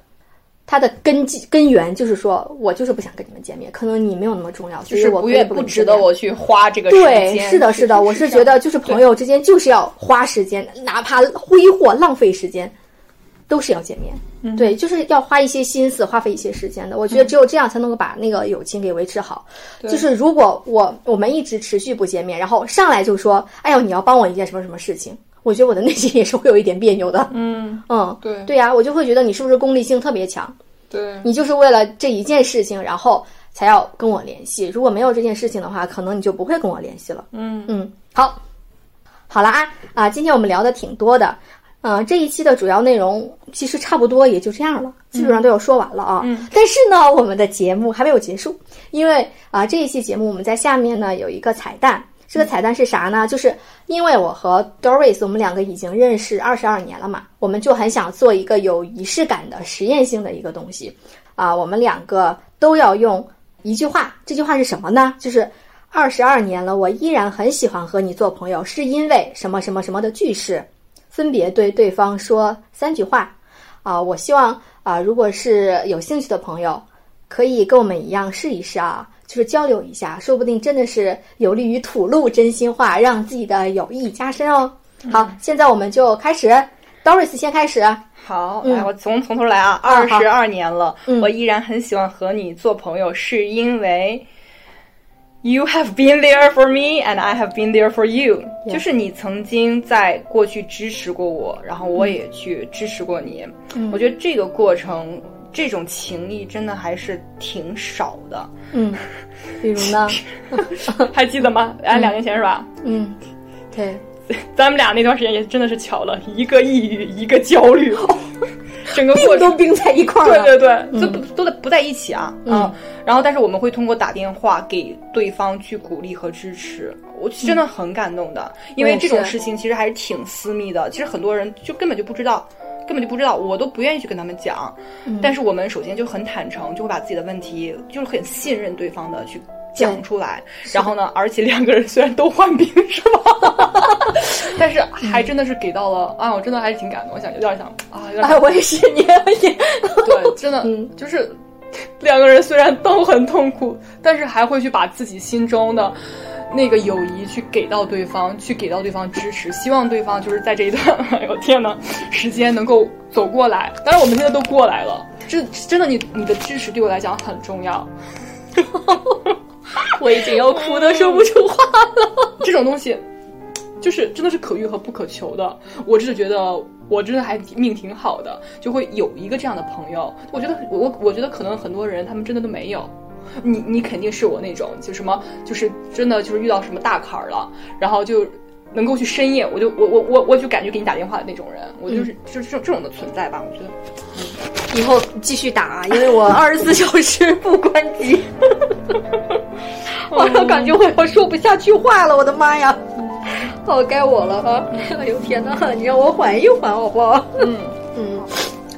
他的根基根源就是说，我就是不想跟你们见面，可能你没有那么重要，所
就是
我可以
愿不值得我去花这个时间对，
是的，是的，我是觉得就是朋友之间就是要花时间，哪怕挥霍浪费时间，都是要见面。
嗯
对，就是要花一些心思，花费一些时间的。我觉得只有这样才能够把那个友情给维持好。就是如果我我们一直持续不见面，然后上来就说，哎呦，你要帮我一件什么什么事情，我觉得我的内心也是会有一点别扭的。
嗯，
嗯，
对
对呀、我就会觉得你是不是功利性特别强？
对，
你就是为了这一件事情，然后才要跟我联系。如果没有这件事情的话，可能你就不会跟我联系了。
嗯
嗯，好，好了啊啊，今天我们聊的挺多的，呃，这一期的主要内容其实差不多也就这样了，基本上都要说完了啊。
嗯
但是呢，我们的节目还没有结束，因为啊、这一期节目我们在下面呢有一个彩蛋。这个彩蛋是啥呢？就是因为我和 Doris 我们两个已经认识二十二年了嘛，我们就很想做一个有仪式感的实验性的一个东西啊、我们两个都要用一句话，这句话是什么呢？就是二十二年了，我依然很喜欢和你做朋友，是因为什么什么什么的句式，分别对对方说三句话。啊、我希望啊、如果是有兴趣的朋友，可以跟我们一样试一试啊，就是交流一下，说不定真的是有利于吐露真心话，让自己的友谊加深哦。好，现在我们就开始，Doris 先开始。
好，
嗯。
来，我从从头来啊，二十二年了，
嗯。
我依然很喜欢和你做朋友，是因为 you have been there for me and I have been there for you，、就是你曾经在过去支持过我，然后我也去支持过你。
嗯。
我觉得这个过程，这种情谊真的还是挺少的。
嗯，比如呢？
还记得吗？哎，两年前是吧？
嗯，对，
咱们俩那段时间也真的是巧了，一个抑郁，一个焦虑，整个过程
病都冰在一块儿了。
对对对，就不都在不在一起啊，
嗯
然后但是我们会通过打电话给对方去鼓励和支持，我真的很感动的，因为这种事情其实还是挺私密的，其实很多人就根本就不知道。根本就不知道，我都不愿意去跟他们讲。
嗯
但是我们首先就很坦诚，就会把自己的问题，就是很信任对方的去讲出来。然后呢，而且两个人虽然都患病，是吧？但是还真的是给到了啊，我真的还是挺感动，我想有点想啊，有点
哎，我也是，你也
对，真的，
嗯
就是 两个人虽然都很痛苦，但是还会去把自己心中的那个友谊去给到对方，去给到对方支持，希望对方就是在这一段，哎呦天呐，时间能够走过来。当然，我们现在都过来了，这真的你你的支持对我来讲很重要。
我已经要哭的说不出话了。
这种东西，就是真的是可遇和不可求的。我真的觉得，我真的还命挺好的，就会有一个这样的朋友。我觉得，我我觉得可能很多人他们真的都没有。你你肯定是我那种，就什么就是真的就是遇到什么大坎儿了，然后就能够去深夜，我就我我我我就感觉给你打电话的那种人，我就是、就是这种这种的存在吧。我觉得
以后继续打，啊因为我二十四 小时不关机。我感觉我要说不下去话了，我的妈呀！好，该我了啊！哎呦天哪，你让我缓一缓好不好？
嗯
嗯，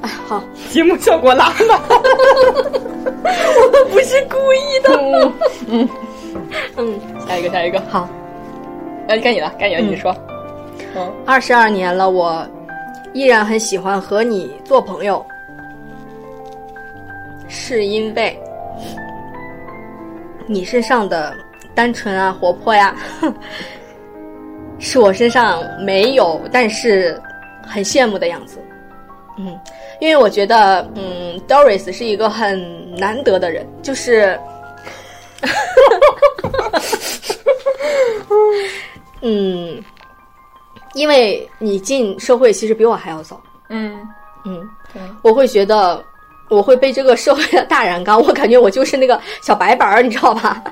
哎，好，
节目效果拉满。
我们不是故意的。
嗯，
嗯，
下一个下一个，
好，
哎，该你了，该你了，
嗯。
你说。嗯。
二十二年了，我依然很喜欢和你做朋友，是因为你身上的单纯啊、活泼呀、是我身上没有，但是很羡慕的样子。嗯，因为我觉得，嗯，Doris 是一个很难得的人，就是，嗯，因为你进社会其实比我还要早，
嗯，
嗯，我会觉得我会被这个社会的大染缸，我感觉我就是那个小白板儿，你知道吧？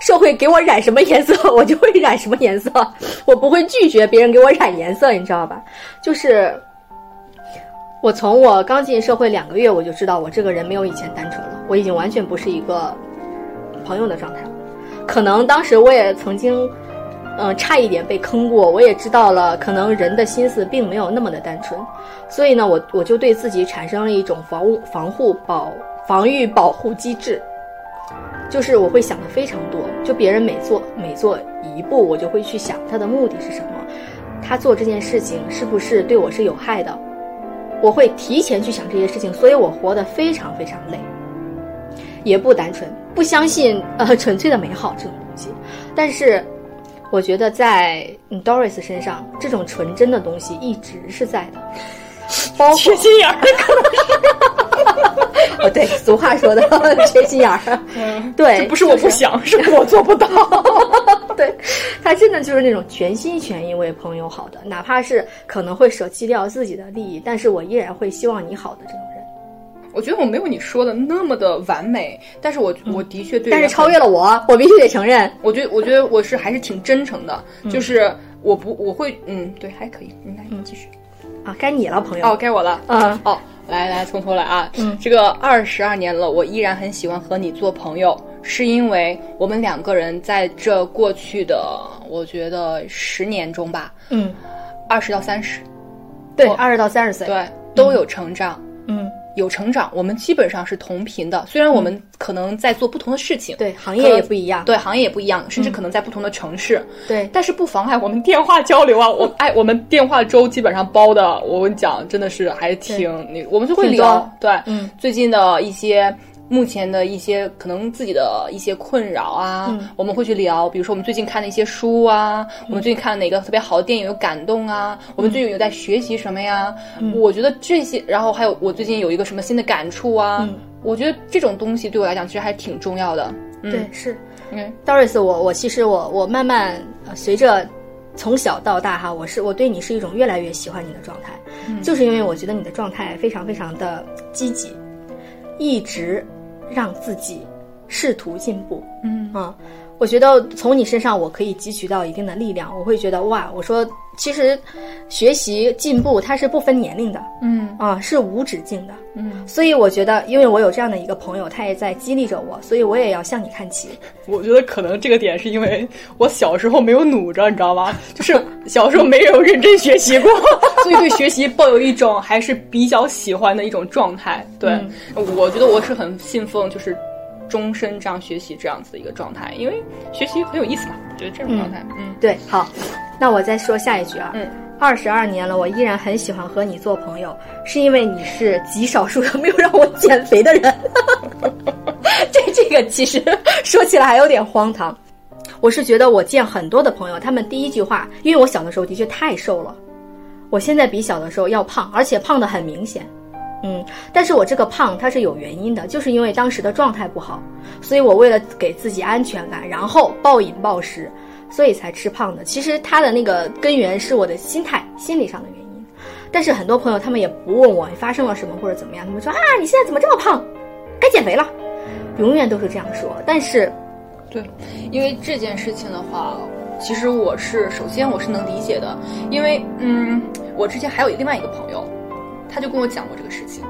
社会给我染什么颜色，我就会染什么颜色，我不会拒绝别人给我染颜色，你知道吧？就是我从我刚进社会两个月，我就知道我这个人没有以前单纯了，我已经完全不是一个朋友的状态了。可能当时我也曾经，嗯、差一点被坑过，我也知道了，可能人的心思并没有那么的单纯，所以呢，我我就对自己产生了一种防护、防护保、防御保护机制，就是我会想的非常多，就别人每做每做一步，我就会去想他的目的是什么，他做这件事情是不是对我是有害的，我会提前去想这些事情，所以我活得非常非常累，也不单纯，不相信呃纯粹的美好这种东西，但是。我觉得在嗯 Doris 身上，这种纯真的东西一直是在的，包括
缺心眼儿。
哦，对，俗话说的缺心眼儿，
嗯，
对，
不是我不
就是
想，是我做不到。
对，他真的就是那种全心全意为朋友好的，哪怕是可能会舍弃掉自己的利益，但是我依然会希望你好的这种人。
我觉得我没有你说的那么的完美，但是我我的确对，
但是超越了我，我必须得承认。
我觉得，我觉得我是还是挺真诚的，就是我不我会嗯对还可以，你，来你继续。
啊，该你了，朋友。
哦，该我了。
嗯
哦，来来，从头来啊。
嗯
这个二十二年了，我依然很喜欢和你做朋友，是因为我们两个人在这过去的，我觉得十年中吧，
嗯，
二十到三十，
对，
我
二十到三十岁。，
对，都有成长。
嗯，
有成长，我们基本上是同频的。虽然我们可能在做不同的事情，
对，行业也不一样。
对行业也不一样，甚至可能在不同的城市，
对，
但是不妨碍我们电话交流啊。我 哎，我们电话粥基本上包的，我跟你讲，真的是还挺那，我们就会聊，对，
嗯，
最近的一些。目前的一些可能自己的一些困扰啊，
嗯。
我们会去聊，比如说我们最近看的一些书啊，我们最近看哪个特别好的电影有感动啊，我们最近有在学习什么呀？我觉得这些，然后还有我最近有一个什么新的感触啊，我觉得这种东西对我来讲其实还挺重要的。嗯、
对，是。
嗯。
Doris，我我其实我我慢慢呃随着从小到大哈，我是我对你是一种越来越喜欢你的状态，就是因为我觉得你的状态非常非常的积极，一直让自己试图进步。
嗯
啊，我觉得从你身上我可以汲取到一定的力量，我会觉得哇，我说其实学习进步它是不分年龄的
嗯
啊，是无止境的。
嗯，
所以我觉得，因为我有这样的一个朋友，他也在激励着我，所以我也要向你看齐。
我觉得可能这个点是因为我小时候没有努着，你知道吗？就是小时候没有认真学习过，所以对学习抱有一种还是比较喜欢的一种状态。对，我觉得我是很信奉就是终身这样学习这样子的一个状态，因为学习很有意思嘛。我觉得这种状态，嗯
对，好，那我再说下一句啊。
嗯。
二十二年了，我依然很喜欢和你做朋友，是因为你是极少数的没有让我减肥的人。这 这个其实说起来还有点荒唐。我是觉得我见很多的朋友，他们第一句话，因为我小的时候的确太瘦了，我现在比小的时候要胖，而且胖的很明显。嗯，但是我这个胖它是有原因的，就是因为当时的状态不好，所以我为了给自己安全感，然后暴饮暴食，所以才吃胖的。其实它的那个根源是我的心态、心理上的原因。但是很多朋友他们也不问我发生了什么或者怎么样，他们说啊你现在怎么这么胖，该减肥了，永远都是这样说。但是
对，因为这件事情的话，其实我是首先我是能理解的，因为嗯，我之前还有另外一个朋友，他就跟我讲过这个事情，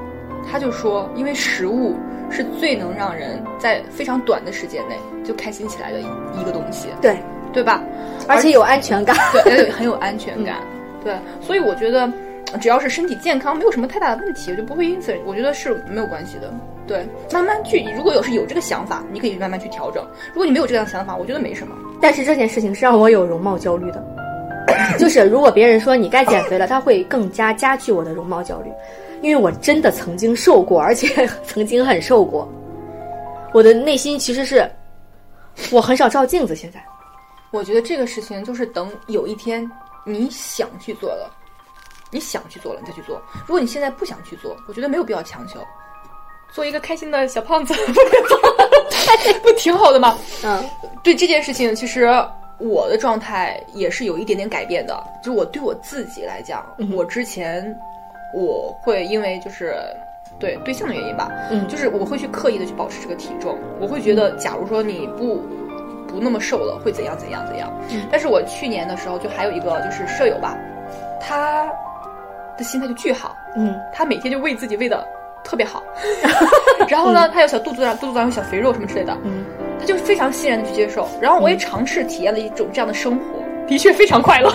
他就说，因为食物是最能让人在非常短的时间内就开心起来的一个东西，
对，
对吧？
而且有安全感。
对，很有很有安全感。对，所以我觉得只要是身体健康，没有什么太大的问题，我就不会因此，我觉得是没有关系的。对，慢慢去，如果有是有这个想法，你可以慢慢去调整。如果你没有这样的想法，我觉得没什么。
但是这件事情是让我有容貌焦虑的，就是如果别人说你该减肥了，他会更加加剧我的容貌焦虑，因为我真的曾经瘦过，而且 曾经很瘦过。我的内心其实是，我很少照镜子。现在，
我觉得这个事情就是等有一天你想去做了，你想去做了，你再去做。如果你现在不想去做，我觉得没有必要强求。做一个开心的小胖子，不挺好的吗？
嗯，
对这件事情，其实我的状态也是有一点点改变的。就我对我自己来讲，我之前我会因为就是对对象的原因吧，
嗯。
就是我会去刻意的去保持这个体重。我会觉得，假如说你不不那么瘦了，会怎样怎样怎样。但是我去年的时候，就还有一个就是舍友吧，他的心态就巨好，
嗯。
他每天就喂自己喂的特别好，然后呢，他有小肚子上肚子上有小肥肉什么之类的，
嗯，
他就非常欣然的去接受。然后我也尝试体验了一种这样的生活，的确非常快乐，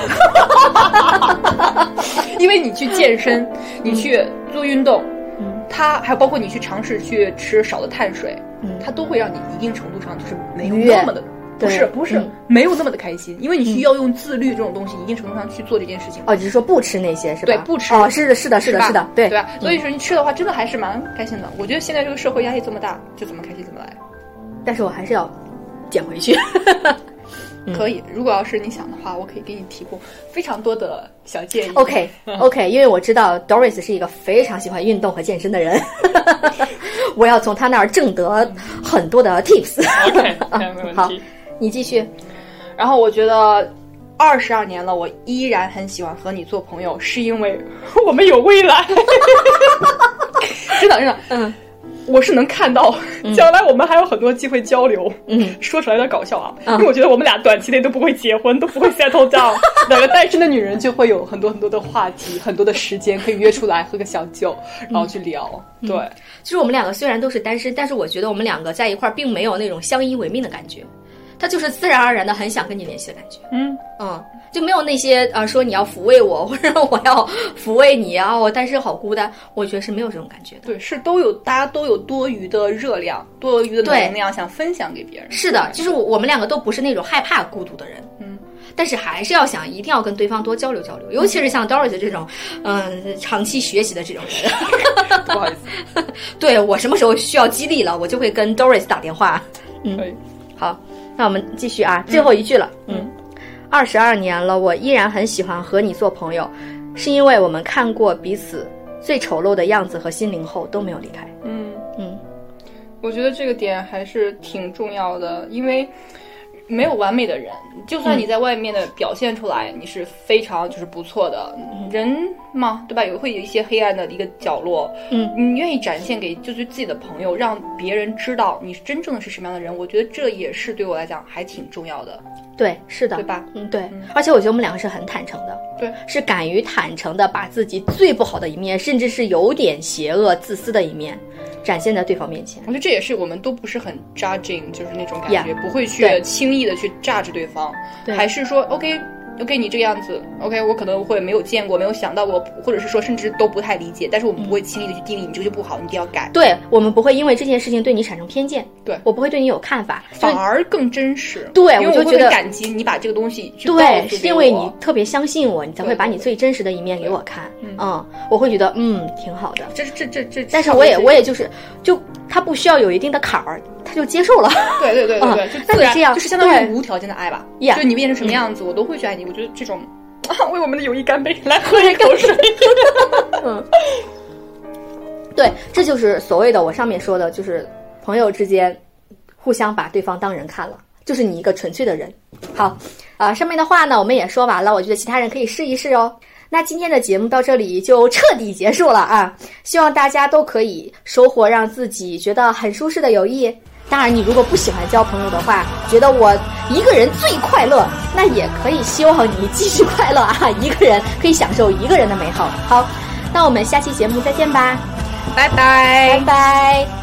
因为你去健身，你去做运动，
嗯，
它还有包括你去尝试去吃少的碳水，
嗯
它都会让你一定程度上就是没有那么的。不是不是、
嗯
没有那么的开心，因为你需要用自律这种东西，一定程度上去做这件事情。
哦，只是说不吃那些是吧？
对不吃
哦，是的，是的，是的，是的，对
对吧？所以说你吃的话，真的还是蛮开心的。我觉得现在这个社会压力这么大，就怎么开心怎么来。
但是我还是要减回去。
可以，如果要是你想的话，我可以给你提供非常多的小建议。
OK OK，因为我知道 Doris 是一个非常喜欢运动和健身的人，我要从他那儿挣得很多的 tips。
OK，
啊
没问
好
题。
你继续。
然后我觉得。二十二年了，我依然很喜欢和你做朋友，是因为我们有未来。真的真的，
嗯，
我是能看到，将来我们还有很多机会交流。
嗯，
说出来有点搞笑啊，
嗯
因为我觉得我们俩短期内都不会结婚，都不会 settle down。两个单身的女人就会有很多很多的话题，很多的时间可以约出来喝个小酒，然后去聊。对，
其实我们两个虽然都是单身，但是我觉得我们两个在一块儿并没有那种相依为命的感觉，他就是自然而然的很想跟你联系的感觉。
嗯，
嗯，就没有那些呃说你要抚慰我，或者我要抚慰你啊，我单身好孤单，我觉得是没有这种感觉的。
对，是都有，大家都有多余的热量，多余的能量想分享给别人。
是的，就是我我们两个都不是那种害怕孤独的人，
嗯，
但是还是要想一定要跟对方多交流交流，尤其是像 Doris 这种，嗯、长期学习的这种人，
不好意思，
对我什么时候需要激励了，我就会跟 Doris 打电话。嗯。好，那我们继续啊，最后一句了。嗯，二十二年了，我依然很喜欢和你做朋友，是因为我们看过彼此最丑陋的样子和心灵后都没有离开。
嗯，
嗯，
我觉得这个点还是挺重要的，因为没有完美的人，就算你在外面的表现出来，你是非常就是不错的人嘛，对吧？也会有一些黑暗的一个角落，
嗯，
你愿意展现给就是自己的朋友，让别人知道你真正的是什么样的人，我觉得这也是对我来讲还挺重要的，
对，是的，
对吧？
嗯，对，而且我觉得我们两个是很坦诚的，
对，
是敢于坦诚的把自己最不好的一面，甚至是有点邪恶、自私的一面，展现在对方面前。
我觉得这也是我们都不是很 judging，就是那种感
Yeah，
觉不会去轻易的去 judge 对方，
对。
还是说 OK OK 你这个样子 OK 我可能会没有见过，没有想到过，或者是说甚至都不太理解，但是我们不会轻易的去定义你这个就不好，你一定要改，
对我们不会因为这件事情对你产生偏见，
对
我不会对你有看法，
反而更真实。
对
我
就觉得
感激你把这个东西去
对，是因为你特别相信我，你才会把你最真实的一面给我看。嗯，我会觉得嗯挺好的。
这这这这，
但是我也我也就是就他不需要有一定的坎儿，他就接受了。
对对对对对，
嗯
就自然
那你这样
就是相当于无条件的爱吧。
Yeah
就你变成什么样子，我都会去爱你。我觉得这种啊，为我们的友谊干杯！来喝一口水。
嗯，对，这就是所谓的我上面说的，就是朋友之间互相把对方当人看了，就是你一个纯粹的人。好，啊、上面的话呢我们也说完了，我觉得其他人可以试一试哦。那今天的节目到这里就彻底结束了啊！希望大家都可以收获让自己觉得很舒适的友谊。当然，你如果不喜欢交朋友的话，觉得我一个人最快乐，那也可以希望你继续快乐啊！一个人可以享受一个人的美好。好，那我们下期节目再见吧，
拜拜
拜拜。